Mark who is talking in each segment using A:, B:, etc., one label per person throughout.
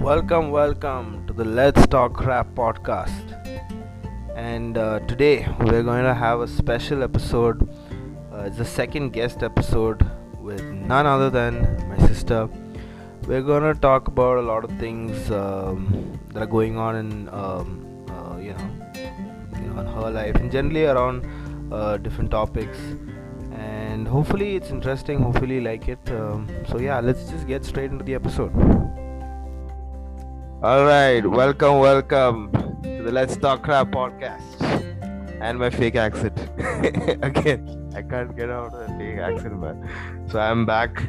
A: Welcome, welcome to the Let's Talk Rap podcast. And uh, today we're going to have a special episode. Uh, it's the second guest episode with none other than my sister. We're going to talk about a lot of things um, that are going on in, um, uh, you know, you know, in her life and generally around uh, different topics. And hopefully it's interesting. Hopefully you like it. Um, so yeah, let's just get straight into the episode. All right, welcome, welcome to the Let's Talk Crap podcast and my fake accent. Again, I can't get out of the fake accent, man. So I'm back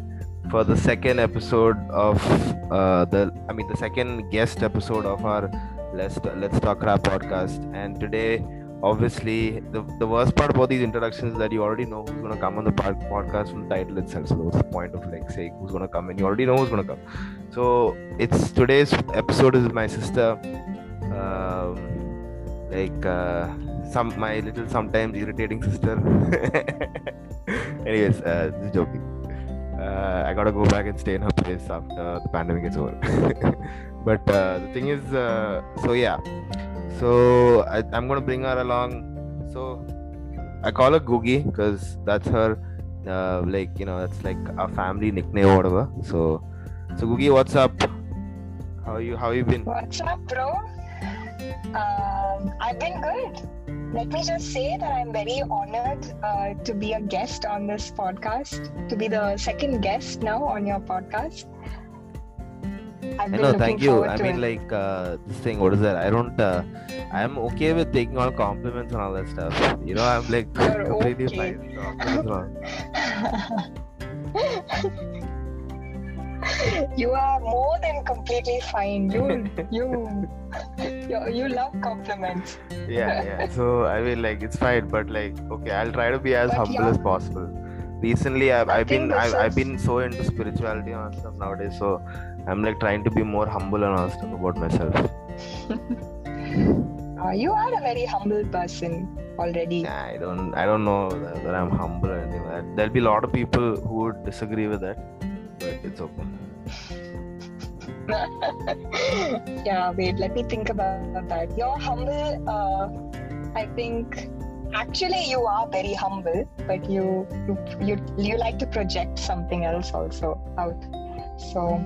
A: for the second episode of uh, the, I mean, the second guest episode of our Let's Let's Talk Crap podcast. And today, obviously, the the worst part about these introductions is that you already know who's gonna come on the pod- podcast from the title itself. So what's the point of like saying who's gonna come? And you already know who's gonna come. So it's today's episode is my sister. Um, like uh, some my little sometimes irritating sister. Anyways, uh, just joking. Uh, I gotta go back and stay in her place after the pandemic is over. but uh, the thing is, uh, so yeah, so I, I'm gonna bring her along. So I call her Googie because that's her, uh, like you know, that's like our family nickname or whatever. So, so Googie, what's up? How you? How you been?
B: What's up, bro? Um, I've been good. Let me just say that I'm very honored uh, to be a guest on this podcast, to be the second guest now on your podcast. I've
A: know, thank you. I mean,
B: it.
A: like uh, this thing. What is that? I don't. Uh, I'm okay with taking all compliments and all that stuff. You know, I'm like
B: You're
A: completely
B: okay.
A: fine.
B: you are more than completely fine. You, you, you, you love compliments.
A: yeah yeah so i mean like it's fine but like okay i'll try to be as
B: But
A: humble
B: yeah.
A: as possible recently i've, I've been I've, I've been so into spirituality and stuff nowadays so i'm like trying to be more humble and all stuff about myself
B: Uh, you are a very humble person already.
A: Nah, i don't i don't know that, that i'm humble or anything there'll be a lot of people who would disagree with that but it's okay
B: yeah, wait, let me think about that. You're humble, uh, I think actually you are very humble, but you you you, you like to project something else also out. So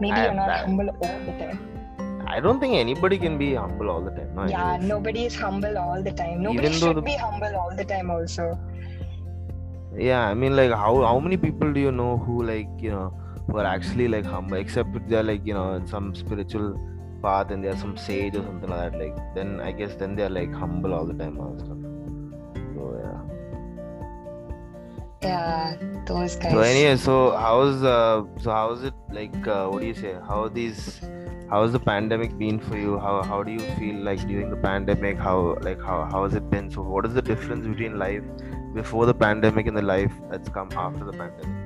B: maybe
A: I
B: you're not
A: that.
B: humble all the time.
A: i don't think anybody can be humble all the time no,
B: yeah,
A: anyways.
B: nobody is humble all the time. Nobody
A: Even
B: should
A: the-
B: be humble all the time also.
A: yeah i mean like how how many people do you know who like you know who are actually like humble except they're like you know in some spiritual path and they're some sage or something like that like then i guess then they're like humble all the time and stuff so yeah.
B: Yeah, those guys.
A: so anyway so how's uh so how's it like uh, what do you say? How these how's the pandemic been for you? How how do you feel like during the pandemic? How like how how has it been? So what is the difference between life before the pandemic and the life that's come after the pandemic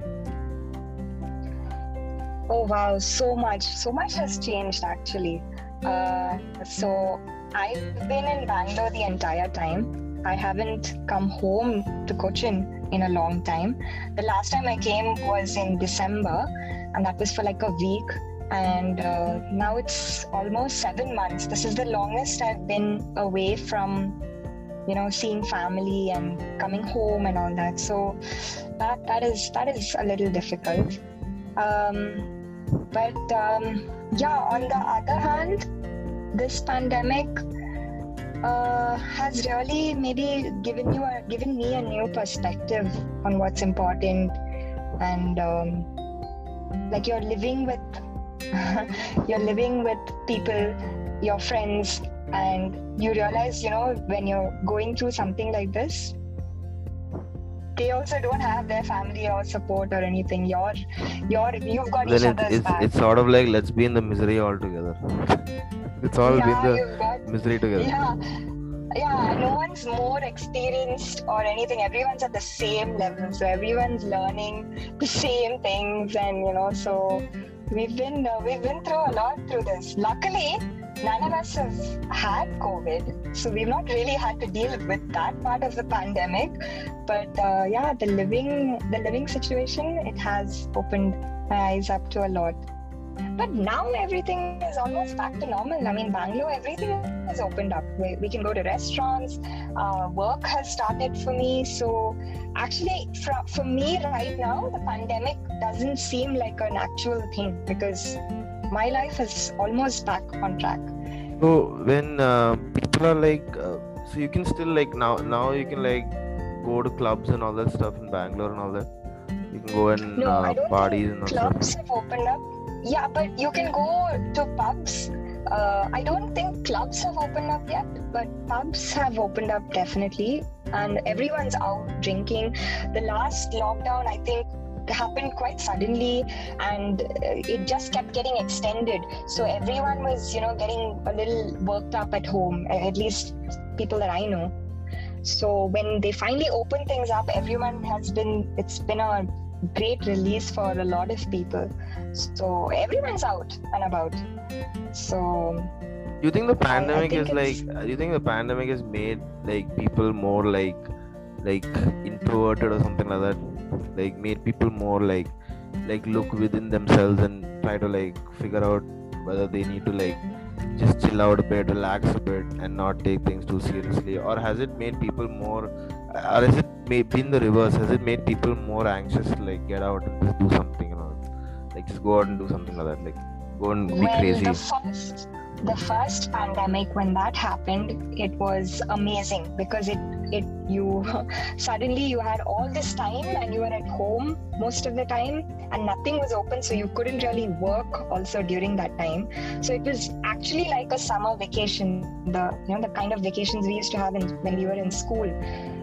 B: Oh wow, so much, so much has changed actually. Uh, so I've been in Bangalore the entire time. I haven't come home to Cochin in a long time. The last time I came was in December, and that was for like a week. And uh, now it's almost seven months. This is the longest I've been away from, you know, seeing family and coming home and all that. So that that is that is a little difficult. Um, but um, yeah, on the other hand, this pandemic uh, has really maybe given you a given me a new perspective on what's important, and um, like you're living with you're living with people, your friends, and you realize you know when you're going through something like this. They also don't have their family or support or anything. You're, you're, you've got each
A: then it,
B: other's
A: it's
B: back.
A: it's sort of like let's be in the misery all together it's all
B: yeah,
A: been the
B: got
A: misery together.
B: Yeah. Yeah no one's more experienced or anything. Everyone's at the same level so everyone's learning the same things and you know so we've been uh, we've been through a lot through this. Luckily none of us have had covid so we've not really had to deal with that part of the pandemic but uh, yeah the living the living situation it has opened my eyes up to a lot but now everything is almost back to normal. I mean, Bangalore, everything has opened up. We, we can go to restaurants. Uh, work has started for me. So, actually, for, for me right now, the pandemic doesn't seem like an actual thing because my life is almost back on track.
A: So when uh, people are like, uh, so you can still like now now you can like go to clubs and all that stuff in Bangalore and all that. You can go and
B: No,
A: uh, parties and all stuff.
B: clubs have opened up. Yeah, but you can go to pubs. Uh, I don't think clubs have opened up yet, but pubs have opened up definitely, and everyone's out drinking. The last lockdown, I think, happened quite suddenly, and uh, it just kept getting extended. So everyone was, you know, getting a little worked up at home. At least people that I know. So when they finally open things up, everyone has been. It's been a great release for a lot of people. So everyone's out and about. So
A: you think the pandemic
B: think
A: is like? uh, you think the pandemic has made like people more like, like introverted or something like that? Like made people more like, like look within themselves and try to like figure out whether they need to like just chill out a bit, relax a bit, and not take things too seriously, or has it made people more, or has it made been the reverse? Has it made people more anxious to like get out and just do something, you know, like just go out and do something like that, like go and be
B: well,
A: crazy?
B: The first pandemic when that happened, it was amazing because it it you suddenly you had all this time and you were at home most of the time and nothing was open so you couldn't really work also during that time. So it was actually like a summer vacation the you know the kind of vacations we used to have in, when we were in school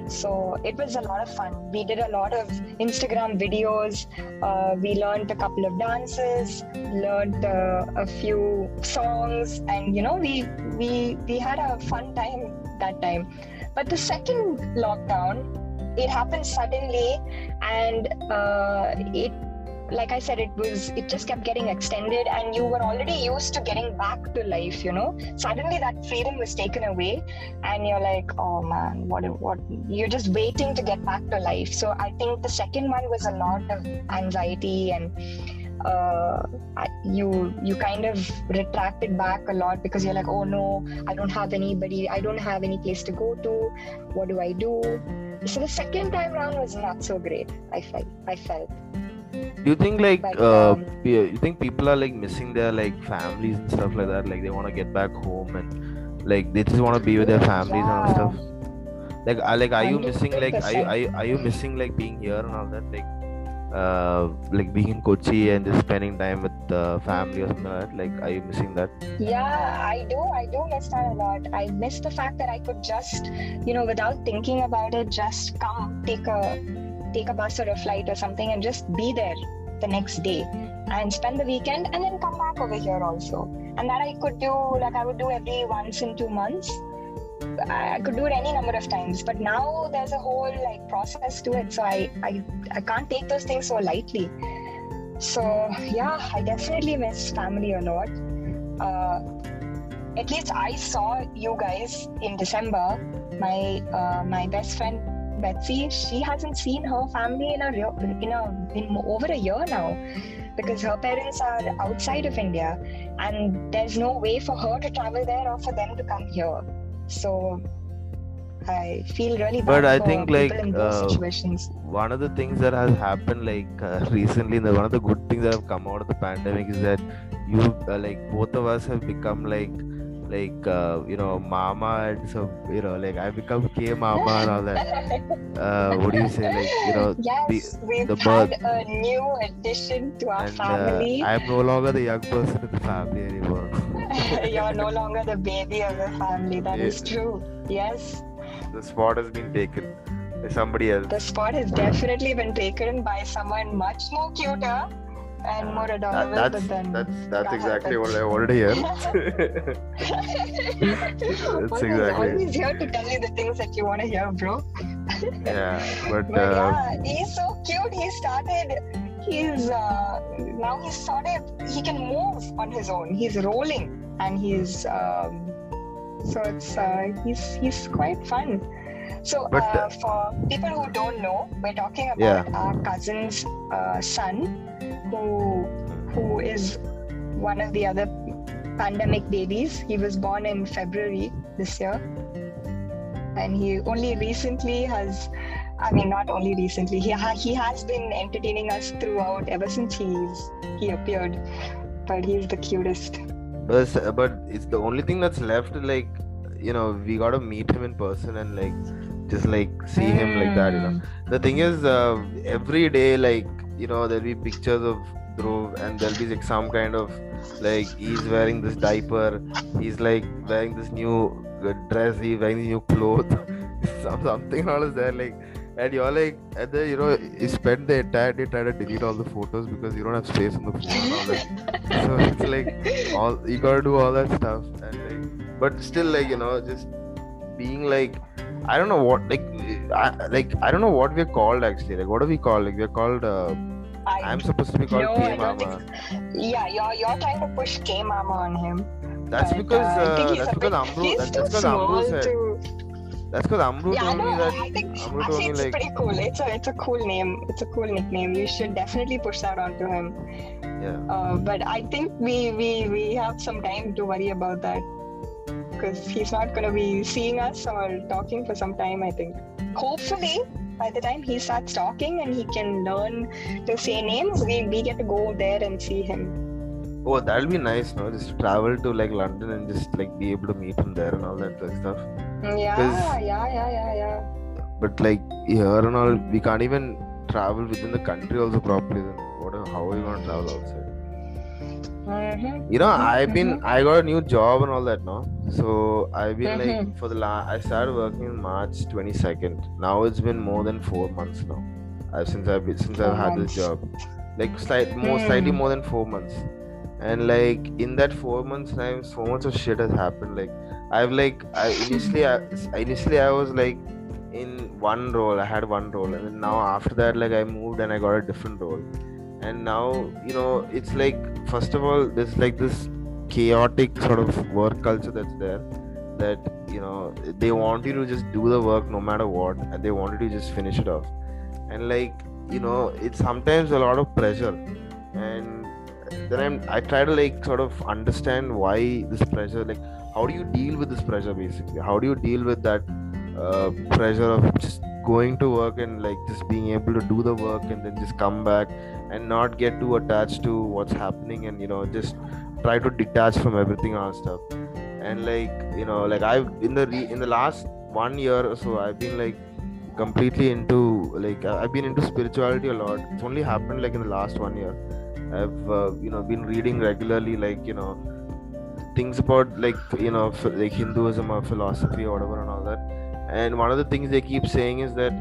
B: so it was a lot of fun. We did a lot of instagram videos. Uh, we learned a couple of dances learned uh, a few songs and you know we we we had a fun time that time. But the second lockdown it happened suddenly and uh, it like i said it was it just kept getting extended and you were already used to getting back to life you know? Suddenly that freedom was taken away and you're like oh man what what? You're just waiting to get back to life. So i think the second one was a lot of anxiety and uh, you you kind of retracted back a lot because you're like oh no i don't have anybody i don't have any place to go to. What do i do? So the second time round was not so great i felt i felt
A: Do you think like
B: But,
A: uh,
B: um,
A: pe- you think people are like missing their like families and stuff like that? Like they want to get back home and like they just want to be with their families and
B: Yeah.
A: stuff. Like, are, like, are you missing like are you, are you are you missing like being here and all that? Like, uh, like being in Kochi and just spending time with the family or something like that. Like, are you missing that?
B: Yeah, I do. I do miss that a lot. I miss the fact that I could just, you know, without thinking about it, just come take a take a bus or a flight or something and just be there the next day and spend the weekend and then come back over here also. And that I could do like I would do every once in two months. I could do it any number of times. But now there's a whole like process to it. So I I, I can't take those things so lightly. So yeah, I definitely miss family a lot uh, at least I saw you guys in December. My uh, my best friend Betsy, she hasn't seen her family in a in a in over a year now, because her parents are outside of India, and there's no way for her to travel there or for them to come here. So I feel really bad
A: But I
B: for
A: think,
B: people
A: like,
B: in those
A: uh,
B: situations.
A: one of the things that has happened like uh, recently the one of the good things that have come out of the pandemic is that you uh, like both of us have become like like uh, you know mama and so you know like i become k mama and all that uh, what do you say like you know
B: Yes, we've
A: the
B: had
A: birth-
B: a new addition to our
A: and uh,
B: family.
A: i'm no longer the young person in the family anymore
B: You're no longer the baby of the family. That is
A: Yeah.
B: true. Yes,
A: the spot has been taken by somebody else
B: the spot has definitely been taken by someone much more cuter and more
A: That- that's
B: than.
A: that's that's exactly
B: that's-
A: what i wanted to hear
B: Always-
A: exactly-
B: Always here to tell you the things that you want to hear, bro.
A: yeah but,
B: But
A: uh,
B: yeah, he's so cute. He started. He's uh, now he's started. he can move on his own. He's rolling and he's um, so it's uh, he's he's quite fun. So
A: But,
B: uh,
A: uh,
B: for people who don't know, we're talking about our cousin's uh, son, who who is one of the other pandemic babies. He was born in February this year, and he only recently has. I mean, not only recently. He ha- he has been entertaining us throughout ever since he's he appeared. But he's the cutest.
A: But it's, but it's the only thing that's left. Like you know, we gotta meet him in person and like just like see him like that. You know,
B: Mm.
A: the thing is, uh, every day like you know there'll be pictures of Dhruv and there'll be like some kind of like he's wearing this diaper, he's like wearing this new uh, dress, he's wearing new clothes, some something all is there like. And you're like, and then you know, you spend the entire day trying to delete all the photos because you don't have space on the phone and all that. so it's like all you gotta do all that stuff and like but still like you know just being like i don't know what like I, like i don't know what we're called actually like what are we called like we're called uh,
B: I,
A: i'm supposed to be called
B: No,
A: K mama
B: yeah, you're you're trying to push K Mama on him.
A: that's
B: but,
A: because
B: uh,
A: uh, that's because amru
B: He's
A: that's because amru said
B: to.
A: that's because amru
B: Yeah, I
A: told me that
B: I think
A: amru
B: actually it's
A: like
B: pretty cool. It's a it's a cool name. It's a cool nickname. You should definitely push that onto him.
A: yeah
B: Uh, but I think we we we have some time to worry about that because he's not going to be seeing us or talking for some time. I think. Hopefully, by the time he starts talking and he can learn to say names, we we get to go there and see him.
A: oh that'll be nice no just travel to like london and just like be able to meet him there and all that like, stuff
B: mm,
A: Yeah,
B: yeah, yeah, yeah, yeah.
A: but like here and all we can't even travel within the country also properly then what how are you gonna travel outside
B: Mm-hmm.
A: you know i've been i got a new job and all that no? So i've been like
B: Mhm.
A: for the last i started working in march 22nd now it's been more than four months now I've, since i've been, since i've
B: Four
A: had this job. Like slight more slightly
B: Mm.
A: more than four months. And like in that four months time so much of shit has happened like i've like i initially I, initially i was like in one role. I had one role. And then now after that like i moved and i got a different role and now you know it's like first of all there's like this chaotic sort of work culture that's there that you know they want you to just do the work no matter what and they want you to just finish it off. And like you know it's sometimes a lot of pressure. And then i'm i try to like sort of understand why this pressure like how do you deal with this pressure basically? How do you deal with that uh, pressure of just going to work and like just being able to do the work and then just come back and not get too attached to what's happening and you know just try to detach from everything and stuff. And like you know like i've in the re- in the last one year or so i've been like completely into like i've been into spirituality a lot. It's only happened like in the last one year. I've uh, you know been reading regularly like you know things about like you know like hinduism or philosophy or whatever and all that. And one of the things they keep saying is that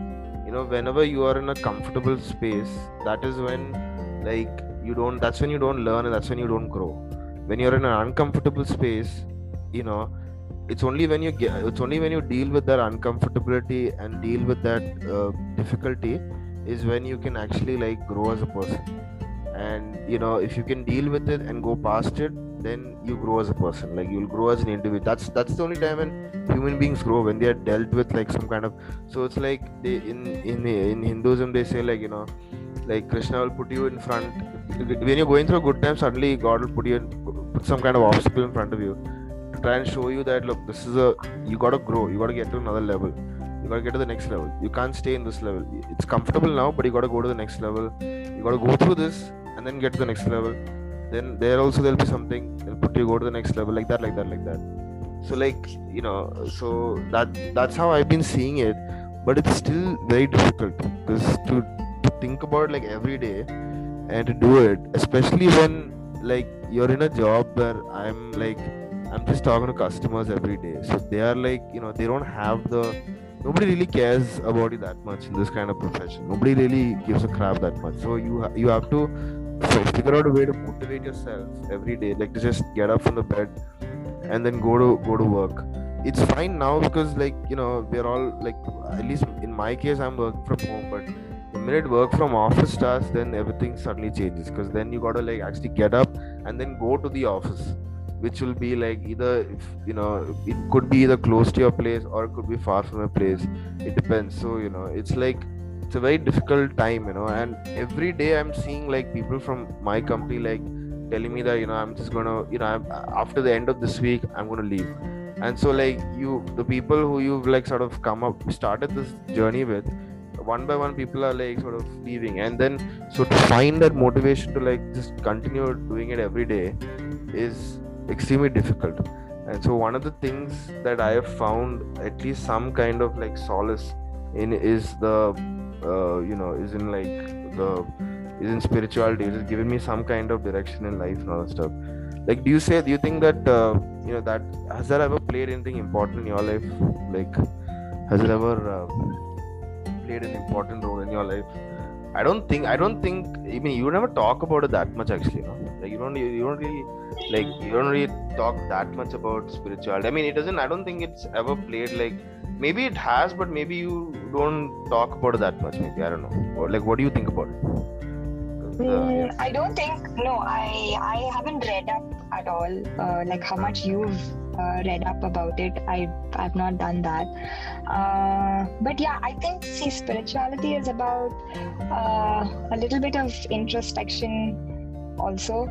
A: you know whenever you are in a comfortable space that is when like you don't that's when you don't learn and that's when you don't grow. When you're in an uncomfortable space you know it's only when you get it's only when you deal with that uncomfortability and deal with that uh, difficulty is when you can actually like grow as a person. And you know if you can deal with it and go past it then you grow as a person. Like you'll grow as an individual. That's that's the only time when human beings grow when they are dealt with like some kind of so it's like they in in in hinduism they say like you know like krishna will put you in front when you're going through a good time suddenly god will put you in put some kind of obstacle in front of you to try and show you that look this is a you got to grow. You got to get to another level. You got to get to the next level. You can't stay in this level. It's comfortable now but you got to go to the next level. You got to go through this and then get to the next level then there also there'll be something they'll put you go to the next level like that like that like that. So like you know so that that's how i've been seeing it but it's still very difficult because to to think about like every day and to do it especially when like you're in a job where i'm like i'm just talking to customers every day. So they are like you know they don't have the nobody really cares about you that much in this kind of profession. Nobody really gives a crap that much. So you you have to f- figure out a way to motivate yourself every day like to just get up from the bed and then go to go to work it's fine now because like you know we're all like at least in my case i'm working from home but the minute work from office starts then everything suddenly changes because then you gotta like actually get up and then go to the office which will be like either if, you know it could be either close to your place or it could be far from your place. It depends. So you know it's like it's a very difficult time you know and every day i'm seeing like people from my company like telling me that you know i'm just gonna you know I'm, after the end of this week i'm gonna leave. And so like you the people who you've like sort of come up started this journey with one by one people are like sort of leaving. And then so to find that motivation to like just continue doing it every day is extremely difficult. And so one of the things that i have found at least some kind of like solace in is the uh, you know isn't like the isn't spirituality it has given me some kind of direction in life and all that stuff? Like do you say do you think that uh, you know that has that ever played anything important in your life? Like has it ever uh, played an important role in your life? I don't think i don't think i mean you never talk about it that much actually you know? like you don't you don't really like you don't really talk that much about spirituality. I mean it doesn't i don't think it's ever played like maybe it has but maybe you don't talk about it that much maybe i don't know or like what do you think about it uh,
B: Mm,
A: yeah.
B: I don't think no. I I haven't read up at all. Uh, like how much you've uh, read up about it. I I've not done that. Uh, but yeah, I think see spirituality is about uh, a little bit of introspection also.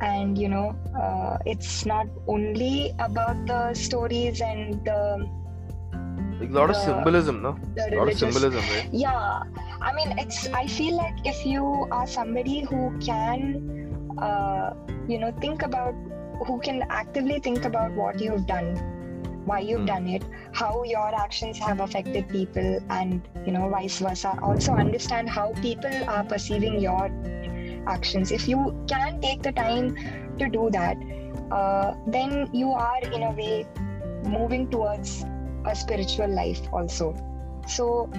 B: And you know, uh, it's not only about the stories and the
A: like a lot of symbolism no?
B: The
A: a lot of symbolism right?
B: Yeah. I mean it's i feel like if you are somebody who can uh, you know think about who can actively think about what you've done why you've
A: Hmm.
B: done it how your actions have affected people and you know vice versa. Also understand how people are perceiving your actions. If you can take the time to do that uh, then you are in a way moving towards a spiritual life also. So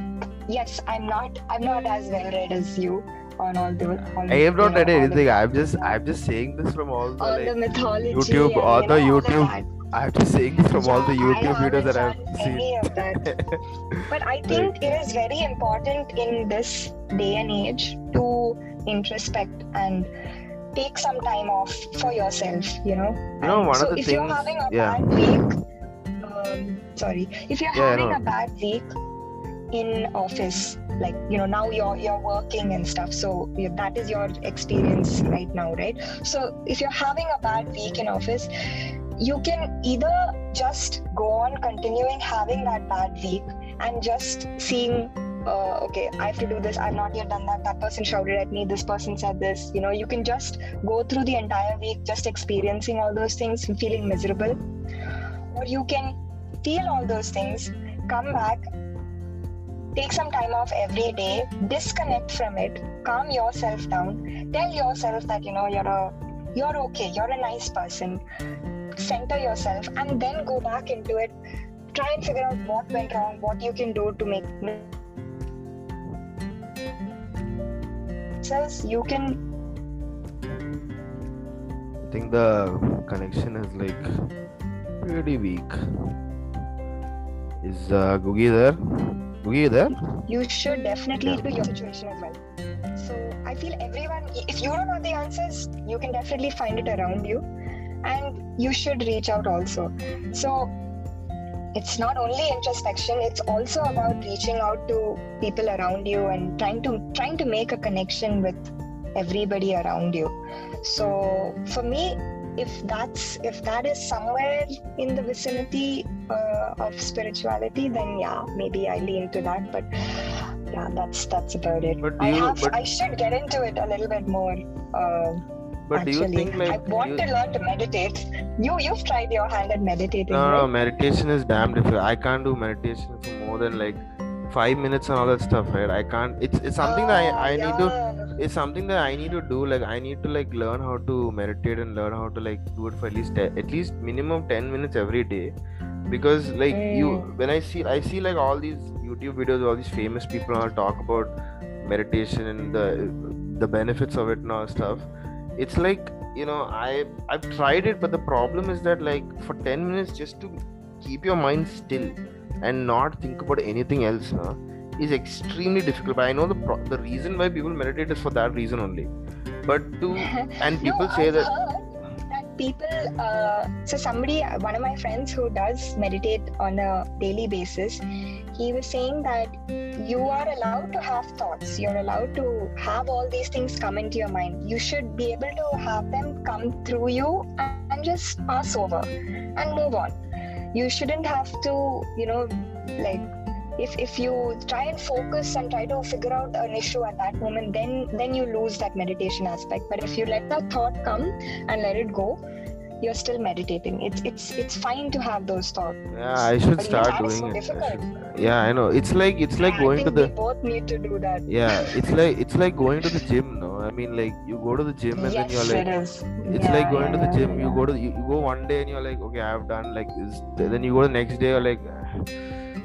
B: yes i'm not i'm not as well read as you on all the on,
A: i have not read anything. I'm just i'm just saying this from all the
B: all
A: like
B: the mythology
A: YouTube, all the
B: know, all of
A: YouTube. i'm just saying this from all the youtube videos that i've seen
B: any of that. But i think it is very important in this day and age to introspect and take some time off for yourself you know?
A: You know, one
B: so
A: of the
B: if you're
A: things-
B: having a
A: yeah.
B: bad week um, sorry. If you're
A: Yeah,
B: having a bad week in office like you know now you're you're working and stuff so that is your experience right now right? So if you're having a bad week in office you can either just go on continuing having that bad week and just seeing uh, okay i have to do this i've not yet done that that person shouted at me this person said this you know you can just go through the entire week just experiencing all those things and feeling miserable. Or you can feel all those things come back take some time off every day disconnect from it calm yourself down tell yourself that you know you're a you're okay you're a nice person center yourself and then go back into it. Try and figure out what went wrong what you can do to make says you can
A: i think the connection is like pretty weak is uh googie there? Googie there?
B: You should definitely
A: Yeah.
B: do your situation as well. So i feel everyone if you don't know the answers you can definitely find it around you. And you should reach out also. So it's not only introspection it's also about reaching out to people around you and trying to trying to make a connection with everybody around you. So for me if that's if that is somewhere in the vicinity uh, of spirituality then yeah maybe i lean to that but yeah that's that's about it.
A: But do
B: i
A: you-
B: have
A: but-
B: i should get into it a little bit more uh,
A: but do you
B: actually.
A: think like
B: i want
A: you-
B: to learn to meditate. You you've tried your hand at meditating
A: no, no, meditation is damn difficult. I can't do meditation for more than like five minutes and all that stuff, right? I can't. It's it's something that I, oh, I need to. It's something that I need to do. Like I need to like learn how to meditate and learn how to like do it for at least at least minimum ten minutes every day, because like you when I see I see like all these YouTube videos, all these famous people all talk about meditation and the the benefits of it and all stuff. It's like you know I I've tried it, but the problem is that like for ten minutes just to keep your mind still and not think about anything else huh, is extremely difficult. But I know the pro- the reason why people meditate is for that reason only. But to and people
B: no,
A: say that
B: that people uh, so somebody one of my friends who does meditate on a daily basis he was saying that you are allowed to have thoughts you're allowed to have all these things come into your mind you should be able to have them come through you and just pass over and move on you shouldn't have to you know like if if you try and focus and try to figure out an issue at that moment then then you lose that meditation aspect. But if you let that thought come and let it go you're still meditating. It's it's it's fine to have those thoughts.
A: Yeah i should
B: but
A: start doing
B: so
A: it. I should- yeah i know. It's like it's like
B: I
A: going to the
B: we both need to do that.
A: Yeah it's like it's like going to the gym no? I mean like you go to the gym and then you're like
B: it is.
A: it's
B: Yeah,
A: like going to the
B: yeah,
A: gym you go to you, you go one day and you're like okay i've done like this then you go the next day you're like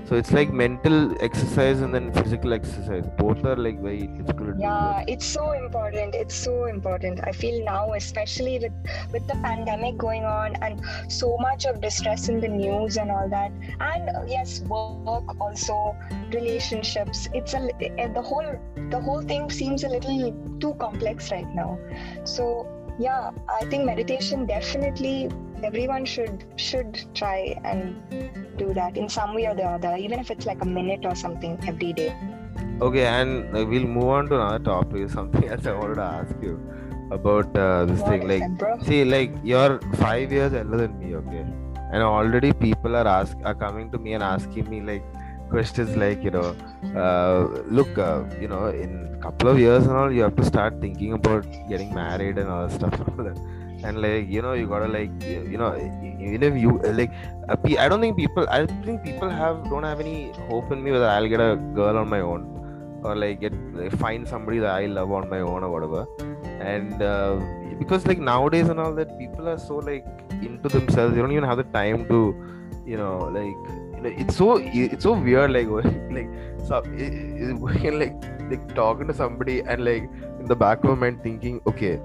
A: so it's like mental exercise and then physical exercise. Both are like very difficult
B: yeah it's so important. It's so important. I feel now especially with with the pandemic going on and so much of distress in the news and all that. And yes work also relationships. It's a eh, the whole the whole thing seems a little too complex right now. So yeah i think meditation definitely everyone should should try and do that in some way or the other even if it's like a minute or something every day
A: okay and uh, we'll move on to another topic something else i wanted to ask you about uh, this
B: What
A: thing like
B: bro?
A: see like you're five years elder than me okay and already people are ask are coming to me and asking me like questions like you know uh, look uh, you know in a couple of years and all you have to start thinking about getting married and all that stuff and all that. And like you know you gotta like you know even if you like uh, i don't think people i think people have don't have any hope in me whether i'll get a girl on my own or like get like, find somebody that i love on my own or whatever. And uh, because like nowadays and all that people are so like into themselves they don't even have the time to you know like it's so it's so weird like like so it, it, like like talking to somebody and like in the back of my mind thinking okay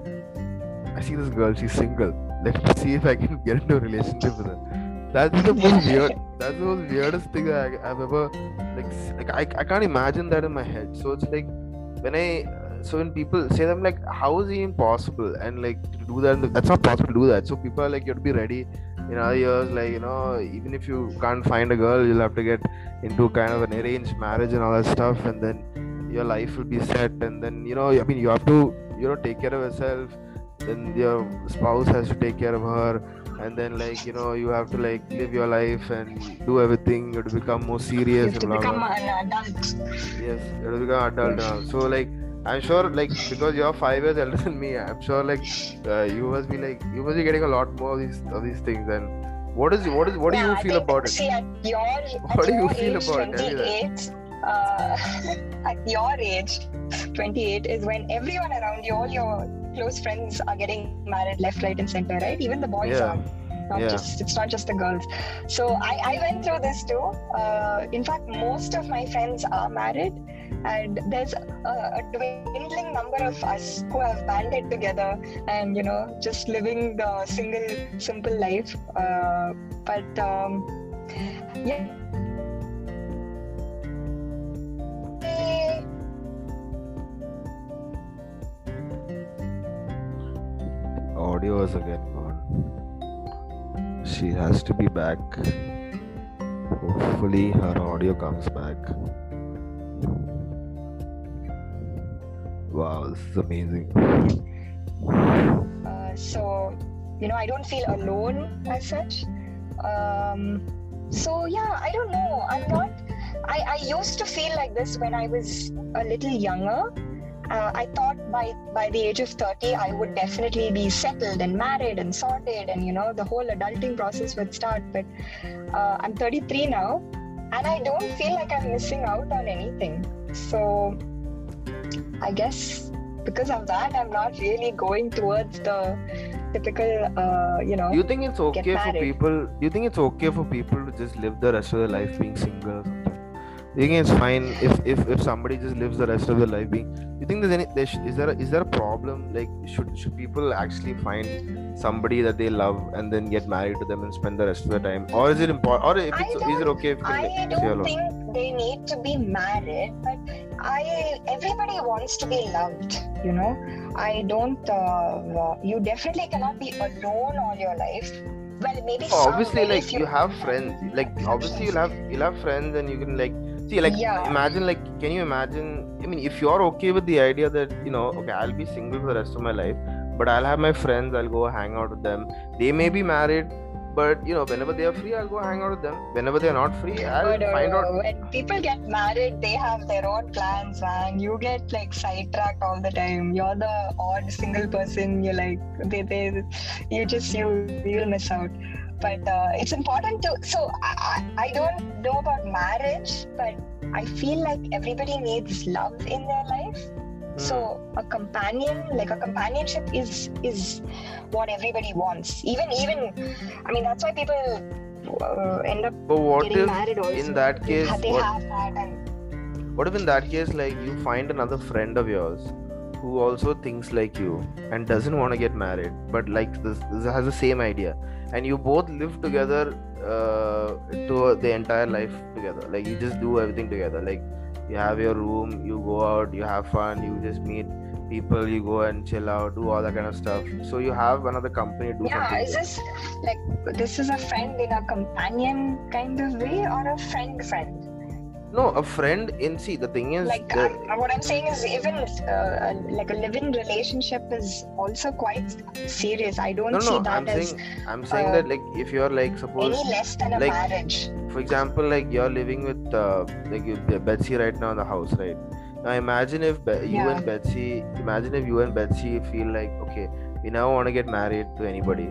A: i see this girl she's single. Let me see if i can get into a relationship with her. That's the most weird that's the most weirdest thing that I, i've ever like like I, I can't imagine that in my head. So it's like when i uh, so when people say them like how is it impossible? And like to do that that's not possible to do that. So people are like you have to be ready in other years like you know even if you can't find a girl you'll have to get into kind of an arranged marriage and all that stuff and then your life will be set and then you know i mean you have to you know take care of yourself then your spouse has to take care of her and then like you know you have to like live your life and do everything you have to become more
B: You
A: serious
B: have to
A: blah,
B: become
A: blah.
B: an adult.
A: yes you have to become adult now so like i'm sure like because you're five years elder than me i'm sure like uh, you must be like you must be getting a lot more of these of these things and what is what is what do
B: Yeah,
A: you feel about it
B: See, your,
A: What do you feel about it? Tell me that.
B: 28, uh, at your age, 28 is when everyone around you, all your close friends are getting married left, right, and center, right? Even the boys
A: Yeah.
B: are. Not
A: Yeah.
B: just it's not just the girls. So I, I went through this too. Uh, in fact, most of my friends are married, and there's a, a dwindling number of us who have banded together and you know just living the single, simple life. Uh, but um, yeah.
A: Audio is again gone she has to be back. Hopefully her audio comes back. Wow this is amazing.
B: Uh, so you know i don't feel alone as such. Um, so yeah i don't know. I'm not I, I used to feel like this when i was a little younger uh, i thought by by the age of 30 i would definitely be settled and married and sorted and you know the whole adulting process would start. But uh, i'm 33 now and i don't feel like i'm missing out on anything. So i guess because of that i'm not really going towards the typical uh, you know
A: do you think it's okay for people do you think it's okay for people to just live the rest of their life being single or something do you think it's fine if if, if somebody just lives the rest of their life being do you think there's any there sh- is there a, is there a problem like should should people actually find somebody that they love and then get married to them and spend the rest of their time or is it important or if it's, is it okay if you can
B: I don't
A: alone
B: think they need to be married, but I everybody wants to be loved. You know, I don't. Uh, uh, you definitely cannot be alone all your life. Well, maybe
A: Oh, obviously like
B: few
A: you have friends like obviously you'll have you'll have friends and you can like see like
B: Yeah.
A: imagine like can you imagine i mean if you're okay with the idea that you know okay i'll be single for the rest of my life but i'll have my friends i'll go hang out with them they may be married but you know whenever they are free i'll go hang out with them whenever they're not free i'll
B: uh,
A: find out
B: when people get married, they have their own plans, and you get like sidetracked all the time. You're the odd single person. You're like they, they you just you you'll miss out. But uh, it's important to. So I, I don't know about marriage, but I feel like everybody needs love in their life.
A: Hmm.
B: So a companion, like a companionship, is is what everybody wants. Even even, I mean that's why people uh, end up
A: but what
B: getting married also.
A: in that case
B: they
A: what,
B: have that and
A: what if in that case like you find another friend of yours who also thinks like you and doesn't want to get married but like this, this has the same idea and you both live together uh, to the entire life together. Like you just do everything together. Like you have your room you go out you have fun you just meet people you go and chill out do all that kind of stuff. So you have another company do
B: yeah is this like this is a friend in a companion kind of way or a friend friend
A: no a friend in see the thing is
B: like
A: the-
B: um, what i'm saying is even uh, like a living relationship is also quite serious. I don't
A: no
B: see
A: no
B: that
A: i'm
B: as
A: saying i'm saying
B: uh,
A: that like if you're like suppose
B: any less than a
A: like-
B: marriage.
A: for example like you're living with uh, like you, betsy right now in the house right? Now imagine if Be- you
B: Yeah.
A: and betsy imagine if you and betsy feel like okay we never want to get married to anybody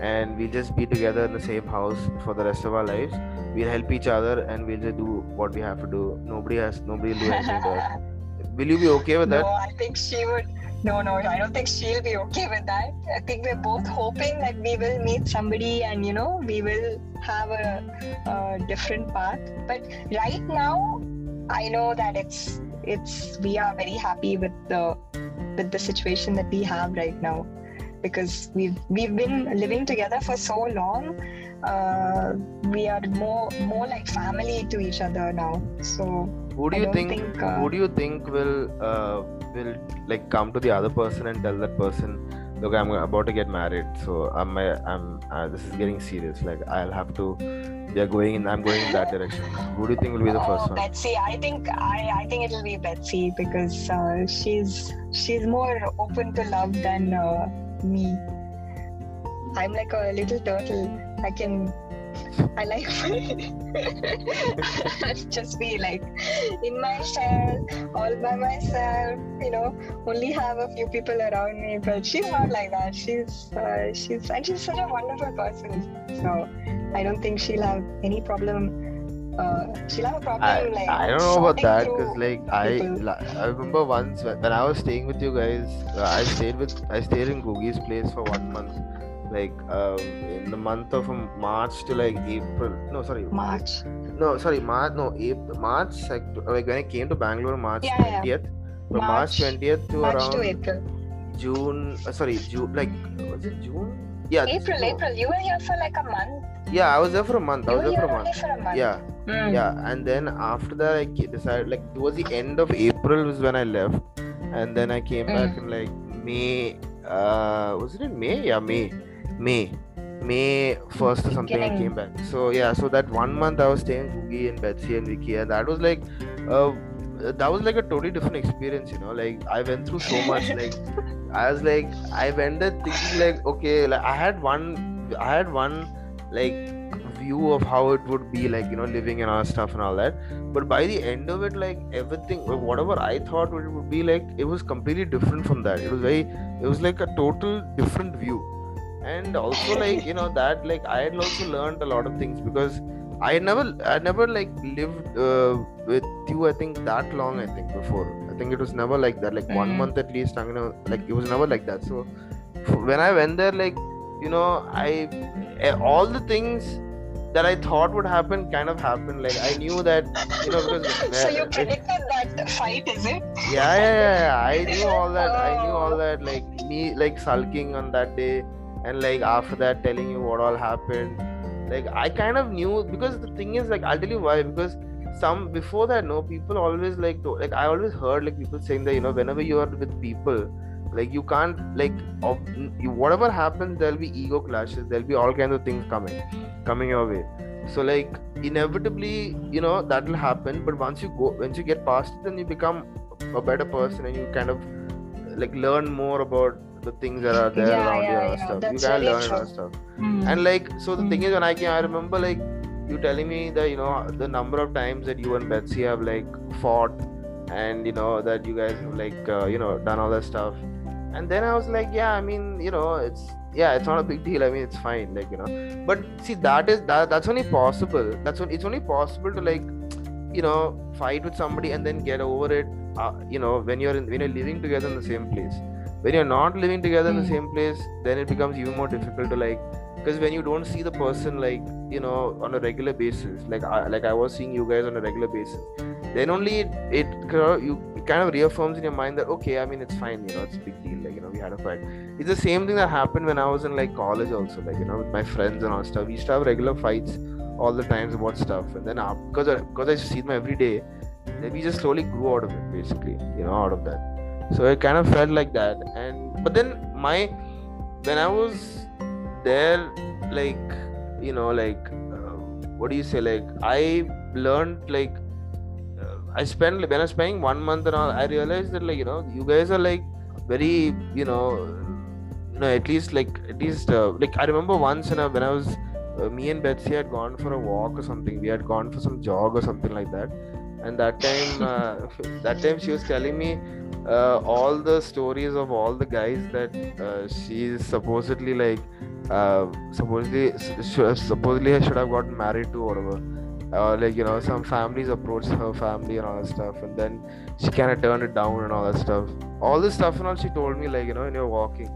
A: and we'll just be together in the same house for the rest of our lives we'll help each other and we'll just do what we have to do nobody has nobody will do anything us will you be okay with that
B: No, I think she would. No, no, I don't think she'll be okay with that. I think we're both hoping that we will meet somebody and you know we will have a, a different path. But right now, I know that it's it's we are very happy with the with the situation that we have right now because we've we've been living together for so long. Uh, we are more more like family to each other now. So
A: who do you think,
B: think, uh,
A: who do you think will uh, will like come to the other person and tell that person look i'm about to get married so i'm i'm uh, this is getting serious like i'll have to we are going in i'm going in that direction who do you think will be the
B: oh,
A: first one
B: Betsy. I think I, I think it'll be Betsy because uh, she's she's more open to love than uh, me. I'm like a little turtle. I can I like just be like in my shell, all by myself. You know, only have a few people around me. But she's not like that. She's uh, she's and she's such a wonderful person. So I don't think she'll have any problem. Uh, she'll have a problem
A: I,
B: like
A: I don't know about that because like I
B: people.
A: I remember once when when I was staying with you guys uh, I stayed with I stayed in Googie's place for one month like um, in the month of March to like April no sorry
B: March.
A: no sorry March no April March like, like when I came to Bangalore March
B: Yeah, yeah.
A: 20th from March 20th to
B: March
A: around
B: to April.
A: June uh, sorry June like was it June yeah
B: April,
A: no.
B: April. You were here for like a month.
A: Yeah I was there for a month. I was there for a month.
B: for a month.
A: yeah.
B: Mm.
A: yeah and then after that i decided like towards the end of april was when i left. And then i came back
B: Mm.
A: in like may uh was it in may? Yeah may. May. May 1st or something i came back. So yeah so that one month i was staying with Googie and betsy and vicky and that was like uh that was like a totally different experience you know? Like i went through so much like i was like i went there thinking like okay like i had one i had one like view of how it would be like you know living and all stuff and all that. But by the end of it like everything whatever i thought it would be like it was completely different from that. It was very it was like a total different view. And also like you know that like i had also learned a lot of things because i never i never like lived uh, with you i think that long i think before. I think it was never like that like one
B: Mhm.
A: month at least i'm gonna like it was never like that. So f- when i went there like you know i all the things that i thought would happen kind of happened like i knew that you know because
B: So you predicted that fight, is it?
A: yeah, yeah, yeah, yeah. I knew all that. I knew all oh. that. Like me, like sulking on that day, and like after that, telling you what all happened. Like I kind of knew because the thing is, like I'll tell you why. Because some before that no people always like to, like i always heard like people saying that you know whenever you are with people like you can't like of, whatever happens there'll be ego clashes there'll be all kinds of things coming coming your way so like inevitably you know that will happen but once you go once you get past it then you become a better person and you kind of like learn more about the things that are there
B: Yeah,
A: around
B: yeah,
A: you and
B: yeah,
A: stuff
B: that's
A: you can
B: really
A: learn
B: true.
A: and stuff
B: Mm.
A: and like so the thing
B: Mm.
A: is when i came i remember like you telling me that you know the number of times that you and betsy have like fought and you know that you guys have like uh, you know done all that stuff and then i was like yeah i mean you know it's yeah it's not a big deal. I mean it's fine like you know. But see that is that that's only possible. That's only it's only possible to like you know fight with somebody and then get over it uh, you know when you're in, when you're living together in the same place. When you're not living together in the
B: Mm.
A: same place then it becomes even more difficult to like because when you don't see the person like you know on a regular basis like I, like I was seeing you guys on a regular basis then only it, it you it kind of reaffirms in your mind that okay I mean it's fine you know it's a big deal like you know we had a fight. It's the same thing that happened when I was in like college also like you know with my friends and all stuff. We used to have regular fights all the times about stuff. And then uh, because I, because I see them every day then we just slowly grew out of it basically you know out of that. So it kind of felt like that. And but then my when I was there like you know like uh, what do you say? Like i learned like i spent when i was spending one month and all i realized that like you know you guys are like very you know you know at least like at least uh, like i remember once when i, when I was uh, me and betsy had gone for a walk or something we had gone for some jog or something like that and that time uh, that time she was telling me uh, all the stories of all the guys that uh, she's supposedly like uh, supposedly supposedly I should have gotten married to or whatever. Uh, like you know, some families approached her family and all that stuff, and then she kind of turned it down and all that stuff. All this stuff and all she told me like you know when you're walking.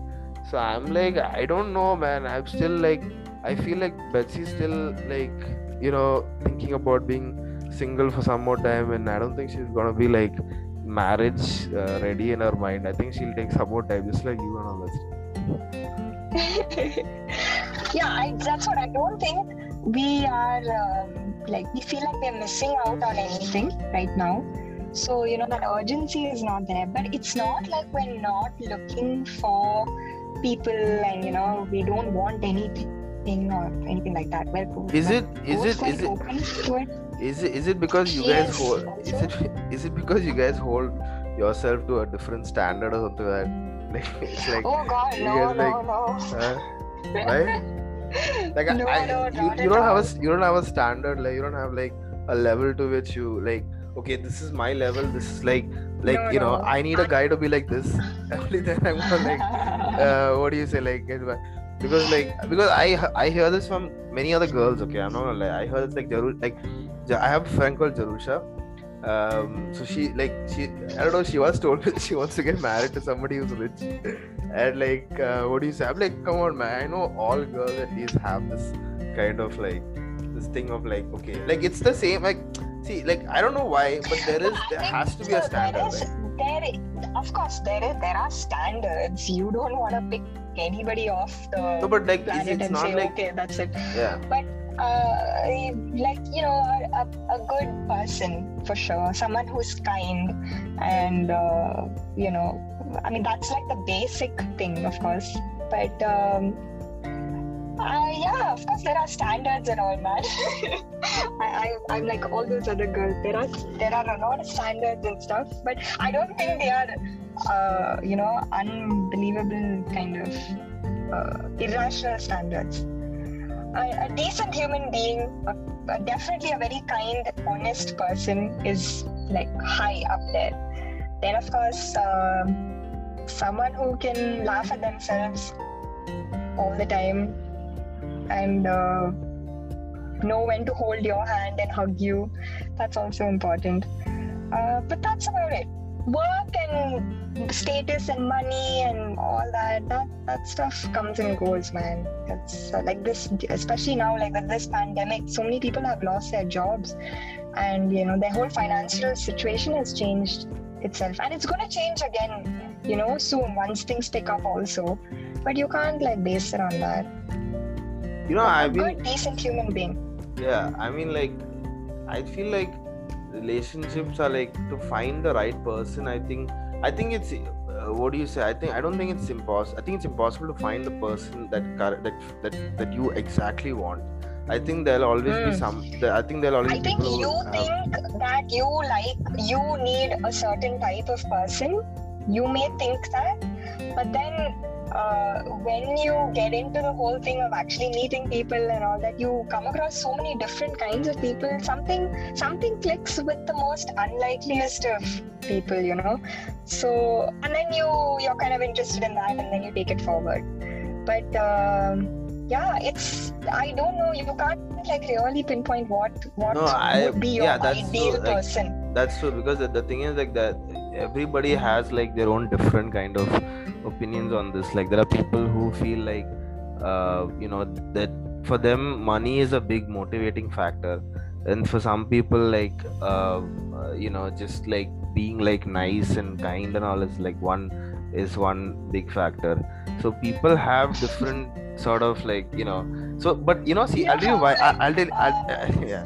A: So I'm like I don't know, man. I'm still like I feel like Betsy's still like you know thinking about being single for some more time, and I don't think she's gonna be like marriage uh, ready in her mind. I think she'll take some more time, just like you and all that stuff.
B: yeah, I, that's what I don't think we are um, like we feel like we're missing out on anything right now. So you know that urgency is not there, but it's not like we're not looking for people, and you know we don't want anything or anything like that. We're
A: Is it is it is it
B: open to it?
A: is it is it because you
B: Yes,
A: guys hold is it is it because you guys hold yourself to a different standard or something like that? Like it's like
B: Oh God, no, no,
A: like-
B: no.
A: uh, right? like
B: no,
A: I,
B: no,
A: you, you don't have a you don't have a standard like you don't have like a level to which you like okay this is my level this is like like
B: No,
A: you know
B: no.
A: I need a guy to be like this. Only then I'm gonna like uh, what do you say like because like because I I hear this from many other girls okay I'm not gonna lie. I heard it's like Jaru like I have a friend called Jarusha um so she like she I don't know she was told that she wants to get married to somebody who's rich and like uh, what do you say I'm like come on man I know all girls at least have this kind of like this thing of like okay like it's the same like see like I don't know why but there is there has to be a standard right?
B: there, of course, there is, there are standards. You don't want to pick anybody off the
A: no but like
B: planet
A: it's
B: and
A: not
B: say,
A: like
B: okay, that's it.
A: yeah
B: Uh, like you know, a, a good person for sure. Someone who's kind, and uh, you know, I mean that's like the basic thing, of course. But um, uh, yeah, of course there are standards and all, man. I, I, I'm like all those other girls. There are there are a lot of standards and stuff, but I don't think they are, uh, you know, unbelievable kind of uh, irrational standards. A, a decent human being, a, a- definitely a very kind, honest person, is like high up there. Then, of course, um, someone who can laugh at themselves all the time and uh, know when to hold your hand and hug you. That's also important. Uh, but that's about it. Work and status and money and all that, that that stuff comes and goes, man. It's uh, like this, especially now, like with this pandemic, so many people have lost their jobs, and you know their whole financial situation has changed itself, and it's gonna change again, you know, soon once things pick up also. But you can't like base it on that.
A: you know i've been
B: good, decent human being.
A: yeah i mean like i feel like relationships are like to find the right person i think i think it's uh, what do you say i think i don't think it's impossible i think it's impossible to find the person that that that, that you exactly want i think there'll always be
B: Hmm.
A: some i think there'll always
B: I think
A: people who
B: you
A: have-
B: think that you like you need a certain type of person. You may think that, but then uh, when you get into the whole thing of actually meeting people and all that, you come across so many different kinds of people. Something something clicks with the most unlikeliest of people, you know. So and then you you're kind of interested in that, and then you take it forward. But um, yeah, it's I don't know. You can't like really pinpoint what what
A: No, I-
B: would be your
A: yeah, that's
B: ideal
A: true, like-
B: person.
A: that's true because the, the thing is like that everybody has like their own different kind of opinions on this. Like there are people who feel like uh, you know that for them money is a big motivating factor. And for some people like uh, uh, you know just like being like nice and kind and all is like one is one big factor. So people have different sort of like you know so but you know see i'll tell you why I, i'll tell I'll, yeah.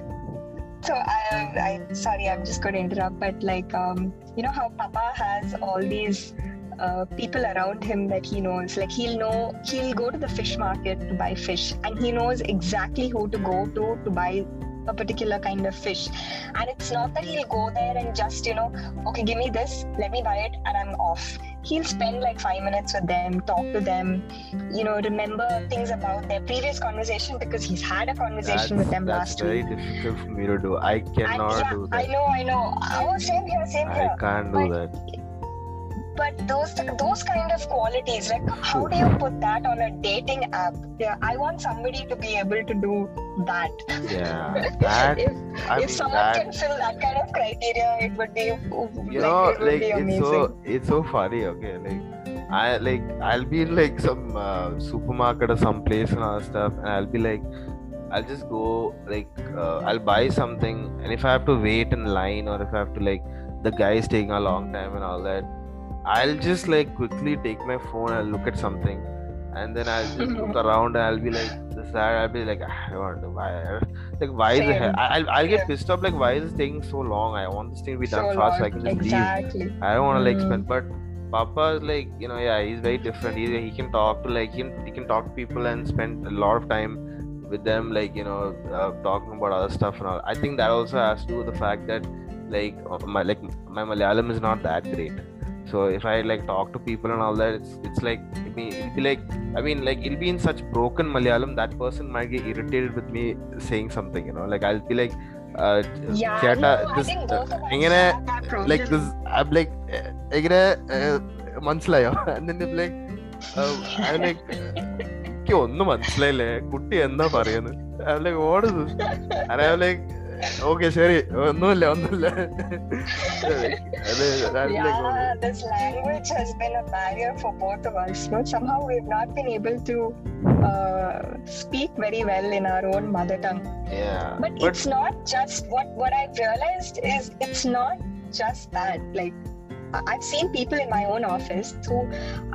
B: So I, I sorry, I'm just going to interrupt, but like um, you know how Papa has all these uh, people around him that he knows. Like he'll know he'll go to the fish market to buy fish, and he knows exactly who to go to to buy a particular kind of fish. And it's not that he'll go there and just you know, okay, give me this, let me buy it, and I'm off. He'll spend like five minutes with them, talk to them, you know, remember things about their previous conversation because he's had a conversation with them last week.
A: that's very difficult for me to do. I
B: And
A: cannot
B: yeah,
A: do that.
B: I know, I know. Oh, same here, same
A: I
B: here.
A: I can't do
B: But-
A: that.
B: But those those kind of qualities, like how do you put that on a dating app? Yeah, I want somebody to be able to do that.
A: Yeah, that
B: if
A: I
B: if
A: mean
B: someone
A: that
B: can fill that kind of criteria, it would be
A: you
B: like,
A: know
B: it would
A: like
B: be
A: it's so it's so funny. Okay, like I like I'll be in like some uh, supermarket or some place and all stuff, and I'll be like. I'll just go like uh, I'll buy something and if I have to wait in line or if I have to like the guy is taking a long time and all that I'll just like quickly take my phone I'll look at something. And then I'll just look around and I'll be like this I'll be like "Ah, I don't want to why like why is it I'll, I'll get
B: Yeah.
A: pissed off like why is this taking so long? I want this thing to be
B: so
A: done fast so I can just leave. I don't want to like
B: Mm.
A: spend but Papa is like you know yeah he's very different. He, he can talk to like he can, he can talk to people and spend a lot of time with them like you know uh, talking about other stuff and all. I think that also has to do with the fact that like uh, my like my Malayalam is not that great so if I like talk to people and all that it's it's like I mean it'll be like I mean like it'll be in such broken Malayalam that person might get irritated with me saying something you know like I'll be like uh, ചേട്ടാ this I'm like eh, എങ്ങനെ eh, മനസ്സിലായോ and then they'll be like uh, I'm like എനിക്ക് ഒന്നും മനസ്സിലായില്ലേ കുട്ടി എന്താ പറയുന്നത് I'm like what is this and I'm like okay ശരി ഒന്നുമില്ല ഒന്നുമില്ല അത് I'm like,
B: yeah, this language has been a barrier for both of us. No, somehow we've not been able to uh, speak very well in our own mother tongue.
A: yeah
B: But, it's not just what what I've realized is it's not just that. Like I- I've seen people in my own office who,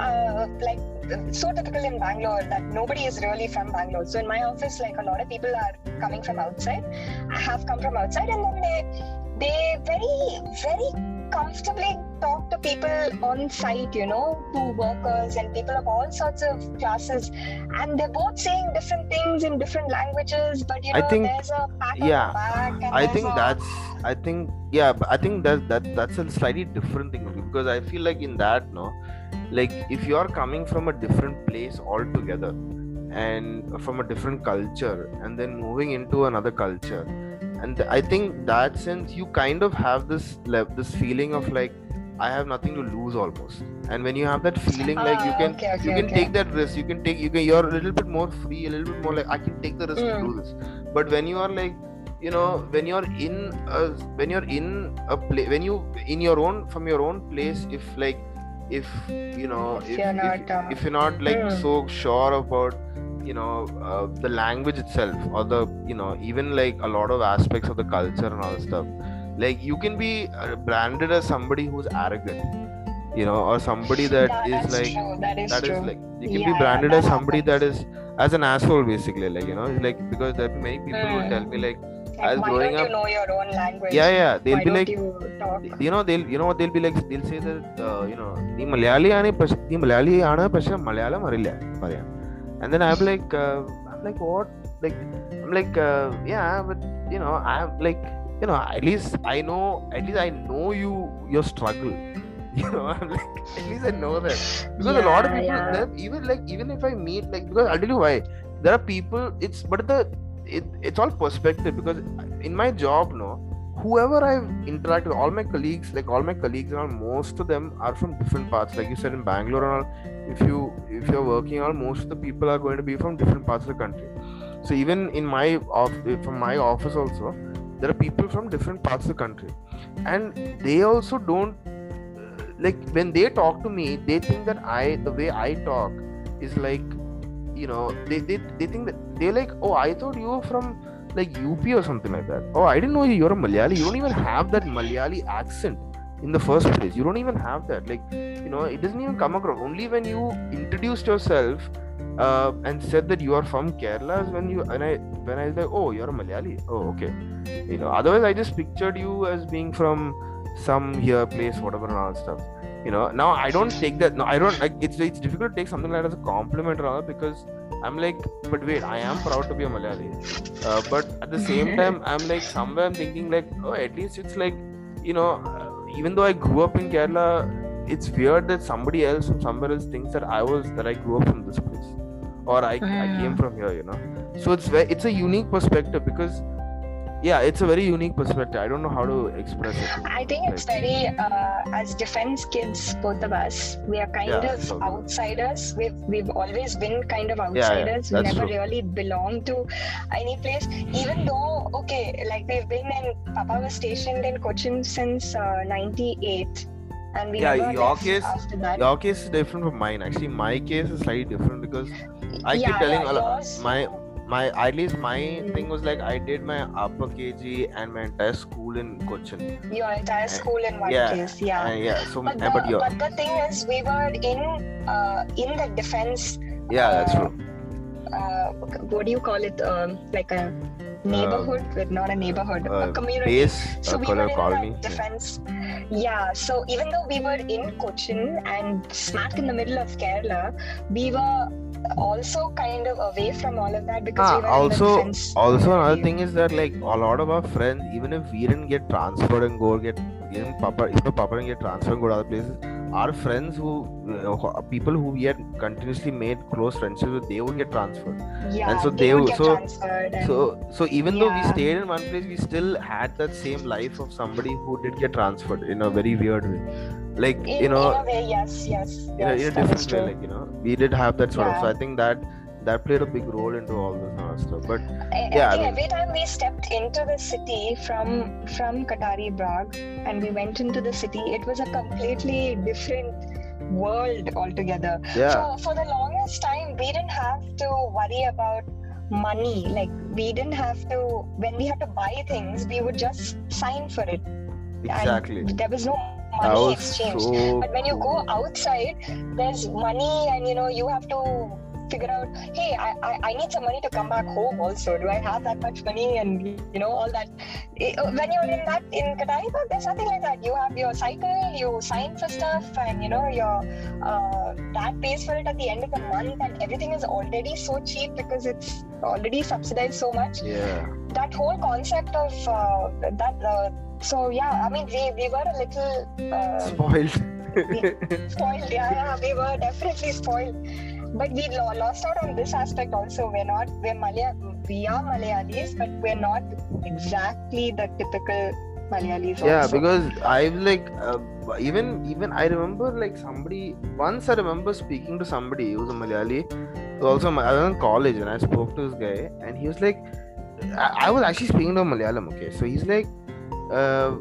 B: uh, like, so typical in Bangalore that nobody is really from Bangalore. So in my office, like a lot of people are coming from outside, have come from outside, and then they they very very comfortably talk to people on site, you know, to workers and people of all sorts of classes, and they're both saying different things in different languages. But you know, I
A: think-
B: there's a
A: yeah,
B: back. And
A: I think
B: a-
A: that's I think yeah, but I think that that that's a slightly different thing because I feel like in that no, like if you are coming from a different place altogether and from a different culture and then moving into another culture and I think that sense you kind of have this this feeling of like I have nothing to lose almost and when you have that feeling like you
B: Ah,
A: can
B: okay, okay,
A: you can
B: okay.
A: take that risk you can take you can you're a little bit more free a little bit more like I can take the risk to
B: Mm.
A: do this but when you are like you know when you're in a when you're in a place when you in your own from your own place if like if you know
B: If
A: if,
B: you're
A: if,
B: not, uh,
A: if you're not like
B: mm.
A: so sure about you know uh, the language itself or the you know even like a lot of aspects of the culture and all that stuff like you can be uh, branded as somebody who's arrogant you know or somebody that
B: yeah,
A: is like
B: true. That is
A: that like you can
B: Yeah,
A: be branded as somebody that
B: happens.
A: is as an asshole basically like you know like because there many people who
B: Mm.
A: tell me like as growing up,
B: you know your own language?
A: Yeah, yeah. They'll be like,
B: you,
A: know, they'll, you know they'll be like. They'll say that, uh, you know, the Malayali ani the Malayali ana pressure Malayalam arilla, Maria. And then I'm like, uh, I'm like, what? Like, I'm like, uh, yeah, but you know, I'm like, you know, at least I know, at least I know you, your struggle you know i'm like at least i know that because a lot of people even like even if i meet like because i'll tell you why there are people it's but the it, it's all perspective because in my job no whoever I've interacted with, all my colleagues, like all my colleagues and all, most of them are from different parts. Like you said in Bangalore and all, if you if you're working all, most of the people are going to be from different parts of the country. So even in my off eh, from my office also, there are people from different parts of the country, and they also don't eh, like when they talk to me, they think that I the way I talk is like you know they they, they think that they're like oh I thought you were from like UP or something like that. Oh, I didn't know you're a Malayali. You don't even have that Malayali accent in the first place. You don't even have that. Like, you know, it doesn't even come across. Only when you introduced yourself uh, and said that you are from Kerala when you and I when I was like, oh, you're a Malayali. Oh, okay. You know, otherwise I just pictured you as being from some here place, whatever and all stuff. You know, now I don't take that. No, I don't like. It's it's difficult to take something like that as a compliment or all because I'm like, but wait, I am proud to be a Malayali. Uh, but at the same time, I'm like, somewhere I'm thinking, like, oh, at least it's like, you know, uh, even though I grew up in Kerala, it's weird that somebody else from somewhere else thinks that I was, that I grew up from this place or I, I came from here, you know. So it's it's a unique perspective because, yeah, it's a very unique perspective. I don't know how to express it.
B: I think it's very, uh, as defense kids, both of us, we are kind
A: Yeah,
B: of
A: so-
B: outsiders. We've we've always been kind of
A: yeah,
B: outsiders. we never
A: true.
B: really belonged to any place. Even though, okay, like we've been in, Papa was stationed in Cochin since uh, '98, and we
A: Yeah, your case-
B: after that.
A: Your case is different from mine. Actually, my case is slightly different because I keep telling
B: yeah,
A: a lot- my my at least my thing was like I did my upper KG and my entire school in Cochin.
B: Your entire school in one
A: yeah,
B: place, yeah.
A: And yeah, so
B: But
A: uh,
B: the,
A: but
B: but the thing is, we were in uh, in the defense.
A: yeah, that's
B: uh,
A: true.
B: Uh, what do you call it? Um, like a neighborhood, but not a neighborhood,
A: Uh,
B: a community.
A: Base
B: So
A: uh,
B: we were in
A: colony.
B: defense. Yeah. So even though we were in Cochin and smack in the middle of Kerala, we were also kind of away from all of that because
A: Ah,
B: we were
A: also-
B: in the defense.
A: Also, another thing is that like a lot of our friends, even if we didn't get transferred and go get even Papa, even Papa didn't get transferred and go to other places, our friends who uh, people who we had continuously made close friendships with, they would get transferred.
B: yeah,
A: and so
B: they,
A: they
B: would
A: so-.
B: And,
A: So so even though we stayed in one place, we still had that same life of somebody who did get transferred in a very weird way. Like
B: in,
A: you know,
B: in a way, yes, yes,
A: in a,
B: yes,
A: in a different way, like you know, we did have that sort of. So I think that that played a big role into all this kind of stuff. But
B: I,
A: Yeah,
B: I
A: mean-
B: every time we stepped into the city from from Katari Bagh and we went into the city, it was a completely different world altogether.
A: yeah,
B: For, for the longest time, we didn't have to worry about money. Like we didn't have to when we had to buy things, we would just sign for it.
A: exactly.
B: And there was no money
A: was
B: exchange.
A: so.
B: But when you go outside, there's money, and you know you have to figure out. Hey, I, I, I need some money to come back home. Also, do I have that much money? And you know all that. Eh, When you're in that in Katari, there's nothing like that. You have your cycle, you sign for stuff, and you know your uh, dad pays for it at the end of the month, and everything is already so cheap because it's already subsidized so much
A: yeah,
B: that whole concept of uh, that uh, so yeah i mean we, we were a little uh,
A: spoiled.
B: spoiled yeah, yeah we were definitely spoiled but we lost out on this aspect also we're not we're Malaya- we are malayalis but we're not exactly the typical malayalis
A: yeah
B: also.
A: because i've like uh, even even i remember like somebody once i remember speaking to somebody who was a malayali who also i was in college and i spoke to this guy and he was like i, I was actually speaking to malayalam okay so he's like uh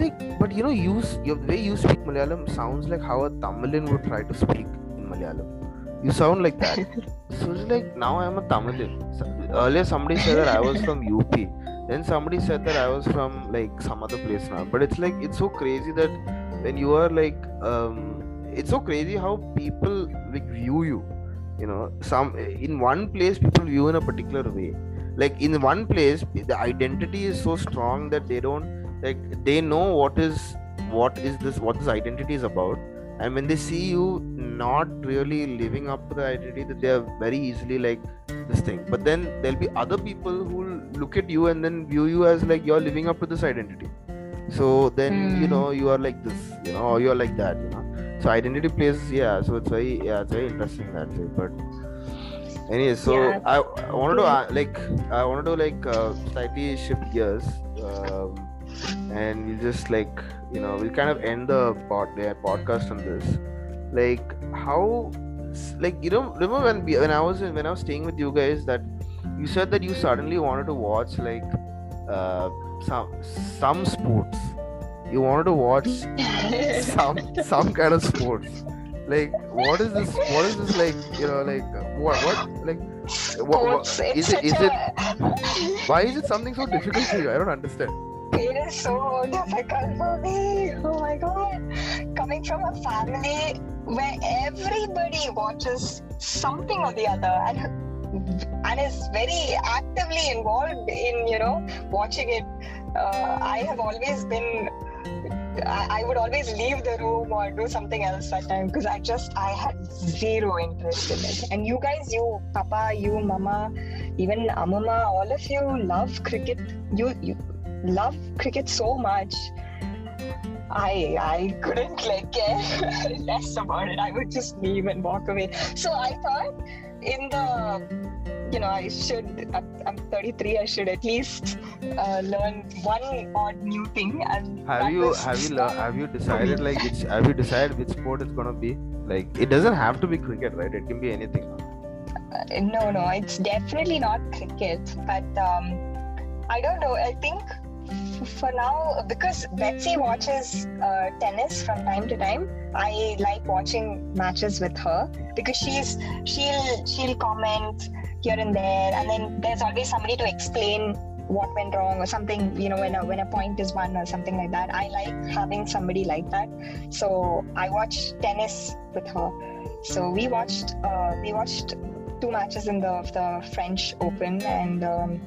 A: like but you know you your the way you speak malayalam sounds like how a tamilian would try to speak in malayalam you sound like that so it's like now i'm a tamilian So, earlier somebody said that i was from up then somebody said that I was from like some other place now. But it's like it's so crazy that when you are like um it's so crazy how people like view you. You know, some in one place people view in a particular way. like in one place the identity is so strong that they don't like they know what is what is this what this identity is about and when they see you not really living up to the identity that they are very easily like this thing but then there'll be other people who look at you and then view you as like you're living up to this identity so then mm. you know you are like this you know or you're like that you know so identity plays yeah so it's very yeah it's very interesting that way but anyway so yeah. I, I wanted to uh, like i wanted to like uh, slightly shift gears um, and we'll just like you know we'll kind of end the pod the podcast on this. Like how like you know remember when we, when i was when i was staying with you guys that you said that you suddenly wanted to watch like uh, some some sports. You wanted to watch some some kind of sports. Like what is this what is this like you know like what what like what, what is it is it why is it something so difficult for you? I don't understand
B: it is so difficult for me oh my god coming from a family where everybody watches something or the other and and is very actively involved in you know watching it uh, i have always been I, would always leave the room or do something else that time because I just I had zero interest in it. And you guys, you Papa, you Mama, even Amama, all of you love cricket. You you love cricket so much. I I couldn't like care less about it. I would just leave and walk away. So I thought in the you know I should I'm, 33 I should at least uh, learn one odd new thing and
A: have you have you learned, have you decided like which have you decided which sport it's gonna be like it doesn't have to be cricket right it can be anything
B: uh, no no it's definitely not cricket but um, I don't know I think for now because Betsy watches uh, tennis from time to time I like watching matches with her because she's she'll she'll comment here and there and then there's always somebody to explain what went wrong or something you know when a when a point is won or something like that. I like having somebody like that. So i watch tennis with her. So we watched uh, we watched two matches in the the french open and um,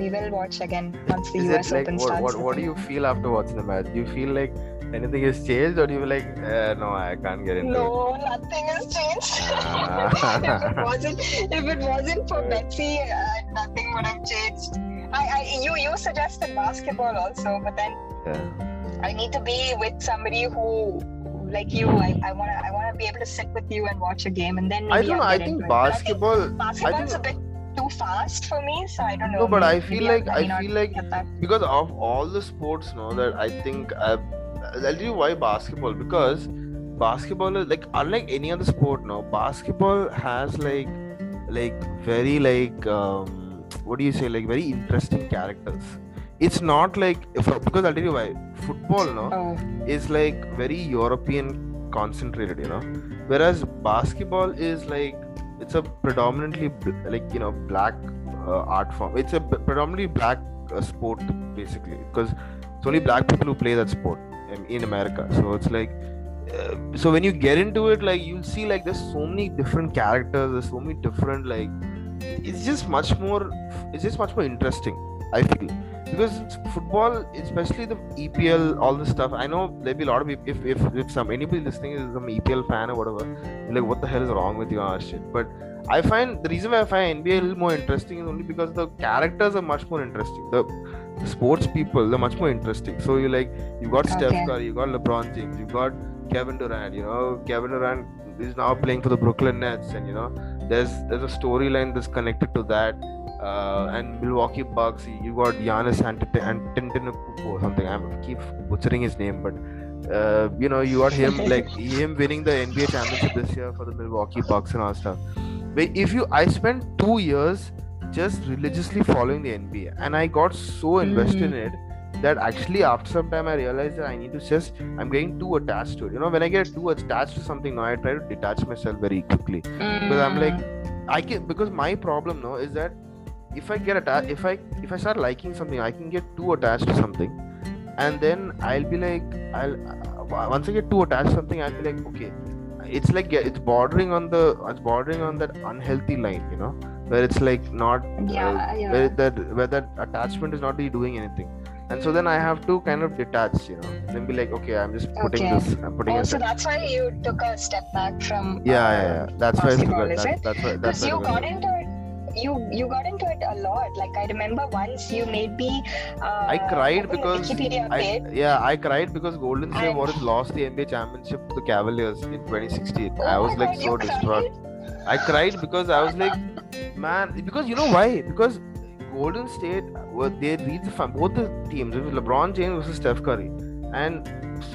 B: we will watch again once the
A: is
B: us
A: like,
B: open
A: what,
B: starts
A: what, what do you feel after watching the match? Do you feel like anything has changed or you were like uh, no i can't get into
B: no,
A: it?
B: no nothing has changed. Ah. if it wasn't if it wasn't for betsy uh, nothing would have changed. I, I you you suggested basketball also but then
A: yeah.
B: i need to be with somebody who like you i, I want to i want to be able to sit with you and watch a game and then
A: i don't know i think basketball I think
B: basketball's
A: I think,
B: a bit too fast for me so i don't know.
A: no but i feel like i feel like because of all the sports no that i think i've I'll tell you why basketball because basketball is like unlike any other sport now basketball has like like very like um, what do you say like very interesting characters. It's not like if, because I'll tell you why. Football no oh. is like very European concentrated you know whereas basketball is like it's a predominantly like you know black uh, art form it's a predominantly black uh, sport basically because it's only black people who play that sport in America. So it's like, uh, so when you get into it, like you'll see like there's so many different characters. There's so many different like, it's just much more. It's just much more interesting. I feel because football, especially the EPL, all this stuff. I know there'll be a lot of people. If if, if some anybody listening is some EPL fan or whatever, like what the hell is wrong with you, and shit. But I find the reason why I find NBA a little more interesting is only because the characters are much more interesting. The sports people they're much more interesting so you like you got okay. steph curry you got lebron james you got kevin durant you know kevin durant is now playing for the brooklyn nets and you know there's there's a storyline that's connected to that uh, and Milwaukee Bucks, you got Giannis Antetokounmpo or something. I keep butchering his name, but uh, you know, you got him like him winning the NBA championship this year for the Milwaukee Bucks and all stuff. But if you, I spent two years just religiously following the NBA, and I got so invested mm-hmm. in it that actually after some time I realized that I need to just I'm getting too attached to it. You know, when I get too attached to something now, I try to detach myself very quickly mm. because I'm like I can because my problem now is that if I get attached, if I if I start liking something, I can get too attached to something, and then I'll be like I'll uh, once I get too attached to something, I'll be like okay, it's like it's bordering on the it's bordering on that unhealthy line, you know where it's like not
B: Yeah,
A: uh,
B: yeah.
A: where that where that attachment is not really doing anything and so then i have to kind of detach you know then be like okay i'm just putting
B: Okay.
A: this i'm putting
B: Oh, so that's why you took a step back from.
A: yeah
B: uh,
A: yeah yeah that's why I took
B: basketball,
A: it.
B: is
A: That, that's why that's
B: Because
A: why
B: you got into it. You you got into it a lot. Like I remember once you made me. Uh,
A: I cried because I, yeah, I cried because Golden State Warriors lost the NBA championship to the Cavaliers in 2016.
B: Oh
A: I was like
B: God,
A: so distraught.
B: cried?
A: I cried because I was like, man, because you know why? Because Golden State were they reached the both the teams. It was LeBron James versus Steph Curry, and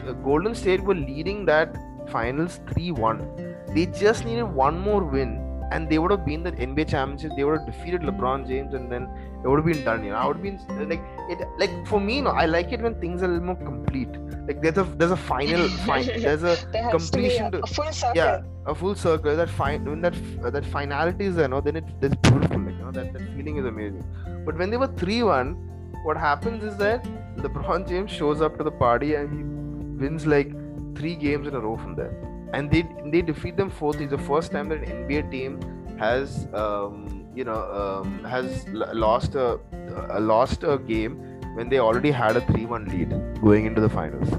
A: uh, Golden State were leading that finals 3-1. They just needed one more win, and they would have been the NBA championship. They would have defeated LeBron James, and then it would have been done. You know, I would have been like it. Like for me, no, I like it when things are a little more complete. Like there's a there's a final, fin- there's a
B: There to be a,
A: completion to-
B: a full circle.
A: yeah a full circle that fine when that uh, that finality is there no then it, it's beautiful like you know that, that feeling is amazing but when they were 3-1 what happens is that lebron james shows up to the party and he wins like three games in a row from there and they they defeat them fourth it's the first time that an nba team has um, you know um, has l- lost a, a lost a game when they already had a 3-1 lead going into the finals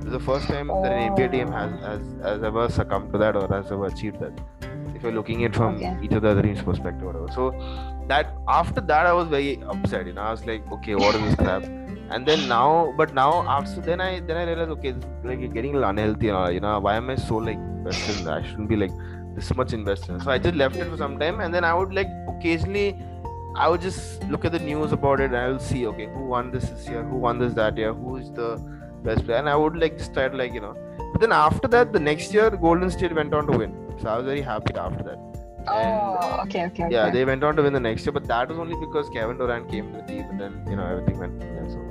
A: it's the first time that an NBA team has, has has ever succumbed to that or has ever achieved that. If you're looking at it from
B: Okay.
A: each of the other team's perspective, or whatever. So that after that, I was very upset. You know, I was like, okay, what is this crap? And then now, but now after then I then I realized, okay, this is like getting a little unhealthy. And all, you know, why am I so like invested? in that? I shouldn't be like this much invested. in. So I just left it for some time, and then I would like occasionally. I would just look at the news about it and I will see, okay, who won this this year, who won this that year, who is the best player, and I would like just to like you know. But then after that, the next year, Golden State went on to win, so I was very happy after that.
B: Oh, okay, okay, okay.
A: Yeah, they went on to win the next year, but that was only because Kevin Durant came to the team, and then you know everything went from there. So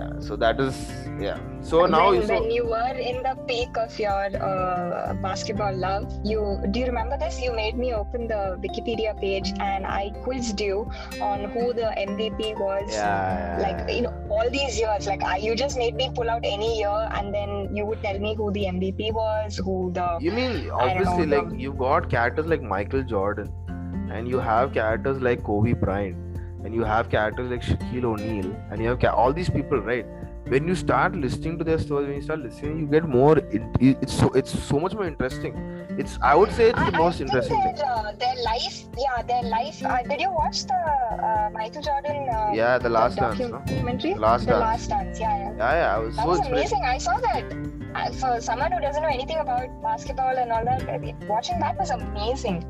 A: yeah, so that is yeah. So now
B: when,
A: so,
B: when you were in the peak of your uh, basketball love, you do you remember this? You made me open the Wikipedia page and I quizzed you on who the MVP was.
A: yeah, yeah,
B: Like you know, all these years, like I, you just made me pull out any year, and then you would tell me who the MVP was, who the
A: You mean obviously
B: know,
A: like
B: the-
A: you got characters like Michael Jordan, and you have characters like Kobe Bryant, and you have characters like Shaquille O'Neal, and you have ca- all these people, right? When you start listening to their stories, when you start listening, you get more. It, it's so it's so much more interesting. It's I would say it's
B: I,
A: the most interesting thing.
B: their, uh, their life, yeah, their life. Uh, did you watch the uh, Michael Jordan? Uh,
A: Yeah, the last dance, no?
B: documentary?
A: The Last
B: the
A: Dance.
B: last dance, yeah, yeah.
A: Yeah, yeah, I was
B: That
A: so
B: was amazing. I saw that. Uh, For someone who doesn't know anything about basketball and all that, watching that was amazing.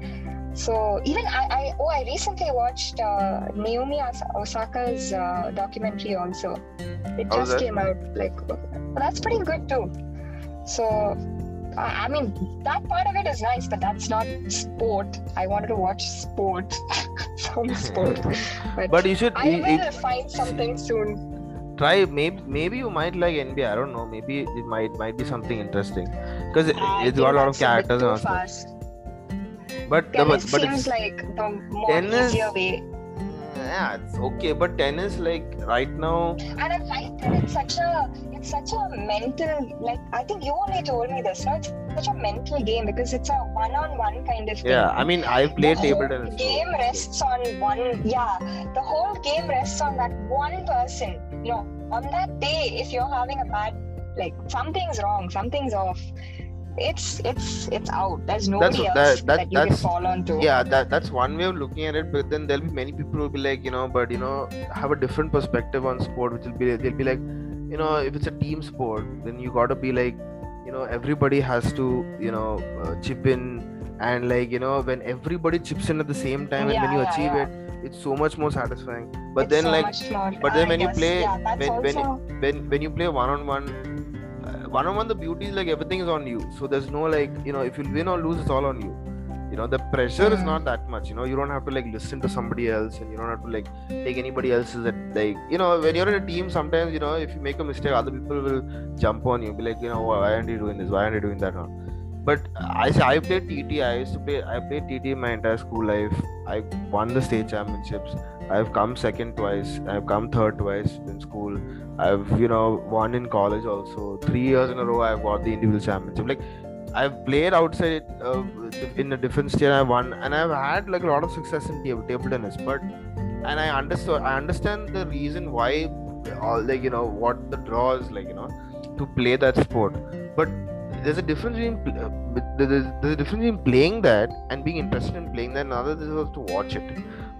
B: So even I, I oh, I recently watched uh, Naomi Osaka's uh, documentary also. It
A: How
B: just came out. Like that's pretty good too. So. I I mean, that part of it is nice, but that's not sport. I wanted to watch sport, some sport. But,
A: But you should
B: I
A: you-
B: will
A: it-
B: find something soon.
A: try. Maybe maybe you might like NBA. I don't know. Maybe it might might be something interesting because it's got a lot of characters and stuff. But the, but,
B: seems like the more
A: Tennis-
B: easier way.
A: Mm, yeah, it's okay. But tennis, like right now,
B: And I like that it's such a it's such a mental like I think you only told me this, no? It's such a mental game because it's a one-on-one kind of thing.
A: yeah. I mean, I played
B: the
A: table tennis.
B: game rests on one yeah the whole game rests on that one person you know on that day if you're having a bad like something's wrong something's off it's it's it's out. There's nobody
A: that-
B: else
A: that-
B: that, you can fall onto.
A: yeah that that's one way of looking at it but then there'll be many people who will be like you know but you know have a different perspective on sport which will be they'll be like you know if it's a team sport then you got to be like you know everybody has to you know uh, chip in and like you know when everybody chips in at the same time and when you
B: yeah,
A: achieve
B: yeah.
A: it it's so much more satisfying. But
B: It's
A: then
B: so
A: like but then
B: I
A: when you play-
B: yeah, that's
A: when- when
B: also,
A: when when you play one on one one on one the beauty is like everything is on you so there's no like you know if you win or lose it's all on you you know the pressure is
B: Mm.
A: not that much you know you don't have to like listen to somebody else and you don't have to like take anybody else's at like you know when you're in a team sometimes you know if you make a mistake other people will jump on you be like you know why aren't you doing this why aren't you doing that but I say I played TT. I used to play. I played TT my entire school life. I won the state championships. I've come second twice. I've come third twice in school. I've you know won in college also. Three years in a row I've got the individual championship. Like I've played outside uh, in a different state. I won, and I've had like a lot of success in table, table tennis. But and I understood, I understand the reason why, all like you know what the draw is like you know to play that sport. But there's a difference between uh, there's, there's a difference between playing that and being interested in playing that. Another is to watch it.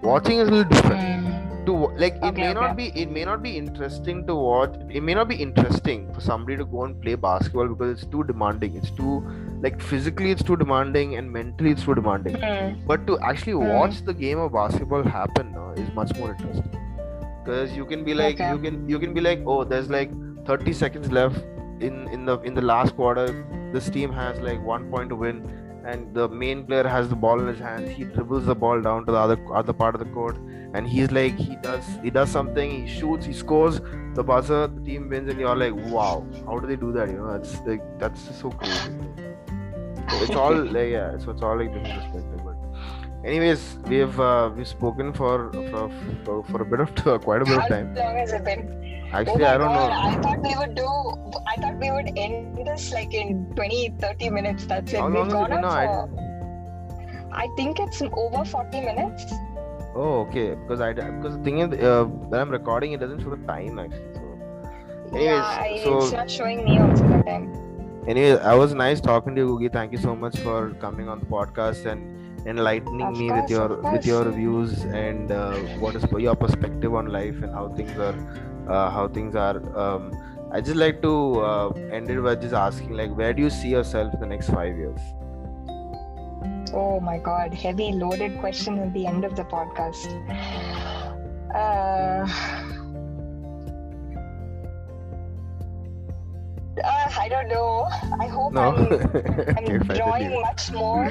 A: Watching is a little different.
B: Mm.
A: To like it
B: Okay,
A: may not be it may not be interesting to watch. It may not be interesting for somebody to go and play basketball because it's too demanding. It's too like physically it's too demanding and mentally it's too demanding.
B: Mm.
A: But to actually
B: Mm.
A: watch the game of basketball happen is much more interesting. Because you can be like
B: Okay.
A: you can you can be like oh there's like 30 seconds left in in the in the last quarter. This team has like one point to win, and the main player has the ball in his hands. He dribbles the ball down to the other other part of the court, and he's like he does he does something. He shoots, he scores the buzzer. The team wins, and you're like wow, how do they do that? You know that's like that's so crazy. So it's all like yeah, so it's all like different perspective. But anyways, we've uh, we've spoken for for, for for a bit of quite a bit of
B: How
A: time.
B: long has it been?
A: Actually,
B: oh
A: I don't
B: God,
A: know.
B: I thought we would do. I thought we would end this like in 20, 30 minutes. That's it.
A: How
B: We've
A: long has it
B: gone on for. I think it's over 40 minutes.
A: Oh, okay. Because I because the thing is, uh, when I'm recording, it doesn't show the time actually. So, anyways,
B: yeah, I,
A: so
B: it's not showing me also the time.
A: anyways, I was nice talking to you, Googie. Thank you so much for coming on the podcast and enlightening
B: Of
A: me
B: course,
A: with your with your views and uh, what is your perspective on life and how things are uh, how things are. Um, I just like to uh, end it by just asking like, where do you see yourself in the next five years?
B: Oh my god, heavy loaded question at the end of the podcast. Uh, uh, I don't know. I hope
A: No.
B: I'm, I'm drawing much more.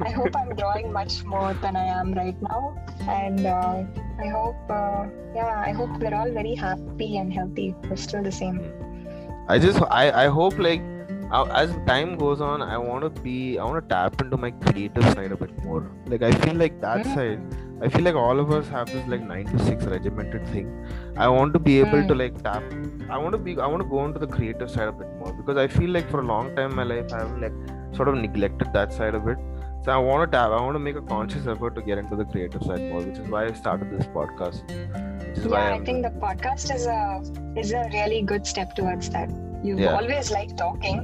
B: I hope I'm drawing much more than I am right now. And uh, I hope, uh, yeah, I hope we're all very happy and healthy. We're still the same.
A: I just I I hope like uh, as time goes on, I want to be I want to tap into my creative side a bit more. Like I feel like that
B: Mm.
A: side. I feel like all of us have this like nine to six regimented thing. I want to be able to
B: Mm.
A: like tap. I want to be. I want to go into the creative side a bit more because I feel like for a long time in my life I have like sort of neglected that side of it. So I want to tap. I want to make a conscious effort to get into the creative side more, which is why I started this podcast.
B: Yeah, I think the podcast is a is a really good step towards that. You've
A: Yeah.
B: always liked talking.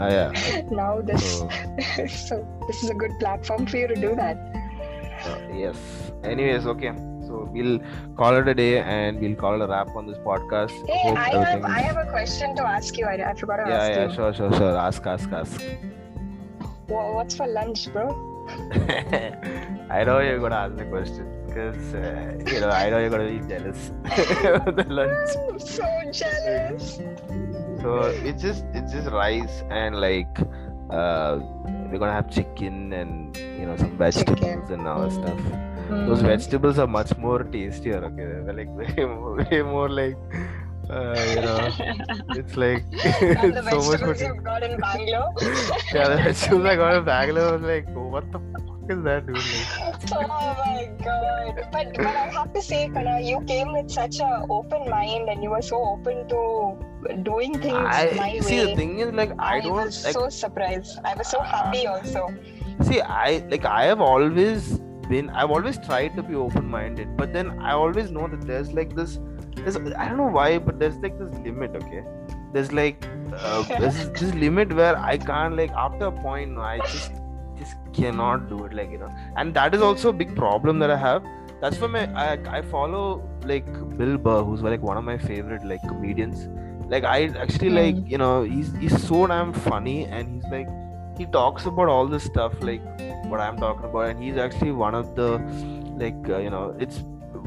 A: Ah, yeah.
B: now this
A: So,
B: so this is a good platform for you to do that.
A: Yes. Anyways, okay. So we'll call it a day and we'll call it a wrap on this podcast.
B: Hey,
A: Hope
B: I have I have a question to ask you. I, I forgot to
A: Yeah,
B: ask
A: yeah,
B: you.
A: sure, sure, sure. Ask, ask, ask.
B: Wha- What's for lunch, bro?
A: I know you're gonna ask the question because uh, you know I know you're gonna be jealous the lunch.
B: I'm so jealous.
A: So it's just it's just rice and like uh, we're gonna have chicken and you know some vegetables
B: Chicken.
A: and all that
B: Mm.
A: stuff. Those
B: Mm.
A: vegetables are much more tastier. Okay, they're like way more, way more like uh, you know. It's like it's so much
B: you've got in Bangalore.
A: Yeah, the vegetables I got in Bangalore was like, oh, what the is that, dude? Like,
B: oh my god. But but I have to say, Kana, you came with such a open mind and you were so open to doing things my
A: I
B: way.
A: see. The thing is, like, I
B: I
A: don't
B: was
A: like.
B: so surprised. I was so happy also.
A: See, I like. I have always been. I've always tried to be open-minded, but then I always know that there's like this. There's, I don't know why, but there's like this limit. Okay, there's like uh, there's this, limit where I can't like after a point. No, I just cannot do it. Like you know, and that is also a big problem that I have. That's why my I, I follow like Bill Burr, who's like one of my favorite like comedians. Like I actually like
B: Mm.
A: you know he's he's so damn funny and he's like he talks about all this stuff like what I'm talking about and he's actually one of the like uh, you know it's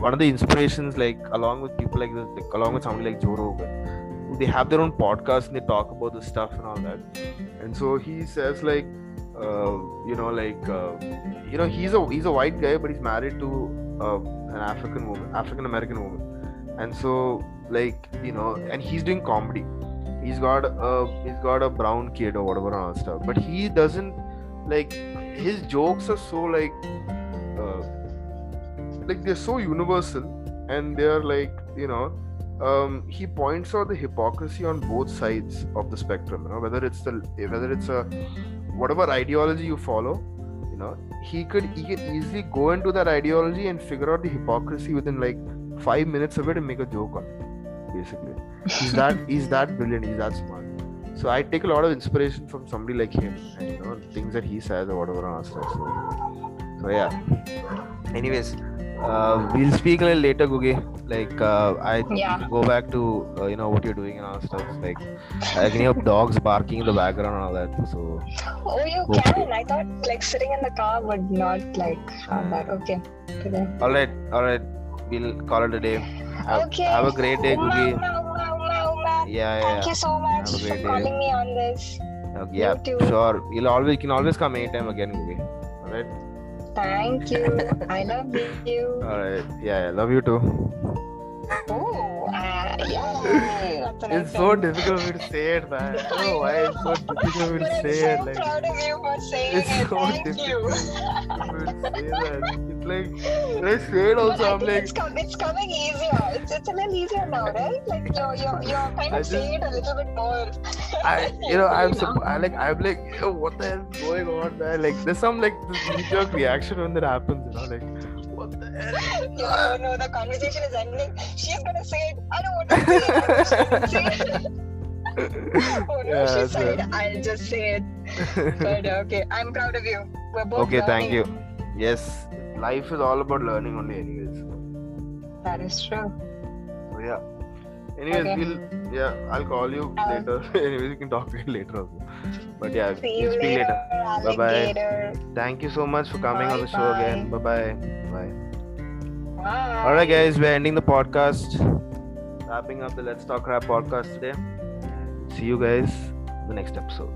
A: one of the inspirations like along with people like this like along with somebody like Joe Rogan they have their own podcast and they talk about this stuff and all that and so he says like uh, you know like uh, you know he's a he's a white guy but he's married to uh, an African woman African American woman and so like you know and he's doing comedy he's got a he's got a brown kid or whatever and all stuff but he doesn't like his jokes are so like uh, like they're so universal and they're like you know um, he points out the hypocrisy on both sides of the spectrum. You know, whether it's the whether it's a whatever ideology you follow, you know, he could he could easily go into that ideology and figure out the hypocrisy within like five minutes of it and make a joke on it. Basically, he's that he's that brilliant. He's that smart. So I take a lot of inspiration from somebody like him, and you know things that he says or whatever on So, so yeah. Anyways, uh, we'll speak a little later, Gugi. Like uh, I
B: Yeah.
A: go back to uh, you know what you're doing and all stuff. Like I can hear dogs barking in the background and all that. So
B: Oh, you
A: Okay.
B: can. I thought like sitting in the car would not like have that. Okay. Today.
A: all right, all right. We'll call it a day. Have,
B: okay.
A: have a great day, Gugi. Yeah, yeah.
B: Thank
A: yeah.
B: you so much for
A: day.
B: calling me on this.
A: Okay, yeah,
B: You too.
A: sure. You'll always you can always come anytime again, Gugi. All right.
B: Thank you. I love you.
A: All right. Yeah, I Love you too.
B: Oh, uh, yeah. That's a nice
A: It's so difficult to say it, man. I don't know why it's so difficult for me
B: But
A: to
B: I'm so
A: it. Like,
B: proud of you for saying
A: it's
B: it.
A: so
B: Thank
A: difficult
B: you.
A: to say that. It's like, when I say it also, I'm like,
B: it's, com- it's coming easier. It's, it's a little easier now, right? Like you're you're, you're kind of saying it a little bit more.
A: I, you know, I'm so, I like, I'm like, yo, what the hell is going on, man? Like, there's some like this knee-jerk reaction when that happens, you know, like, what the hell?
B: Know, no, the conversation is ending. She's gonna say it. I don't want to say it. Say it. oh no,
A: Yeah,
B: she said
A: it.
B: I'll just say it. But uh, okay, I'm proud of you. We're both
A: okay, thank you. Yes, life is all about learning only, anyways.
B: That is true.
A: So yeah. Anyways,
B: okay.
A: we'll yeah, I'll call you
B: uh,
A: later. Anyways, we can talk later also. But yeah,
B: see
A: we'll speak
B: later.
A: Bye
B: bye.
A: Thank you so much for coming bye, on the show
B: bye.
A: again. Bye bye. Bye.
B: All
A: right, guys, we're ending the podcast. Wrapping up the Let's Talk Rap podcast today. See you guys in the next episode.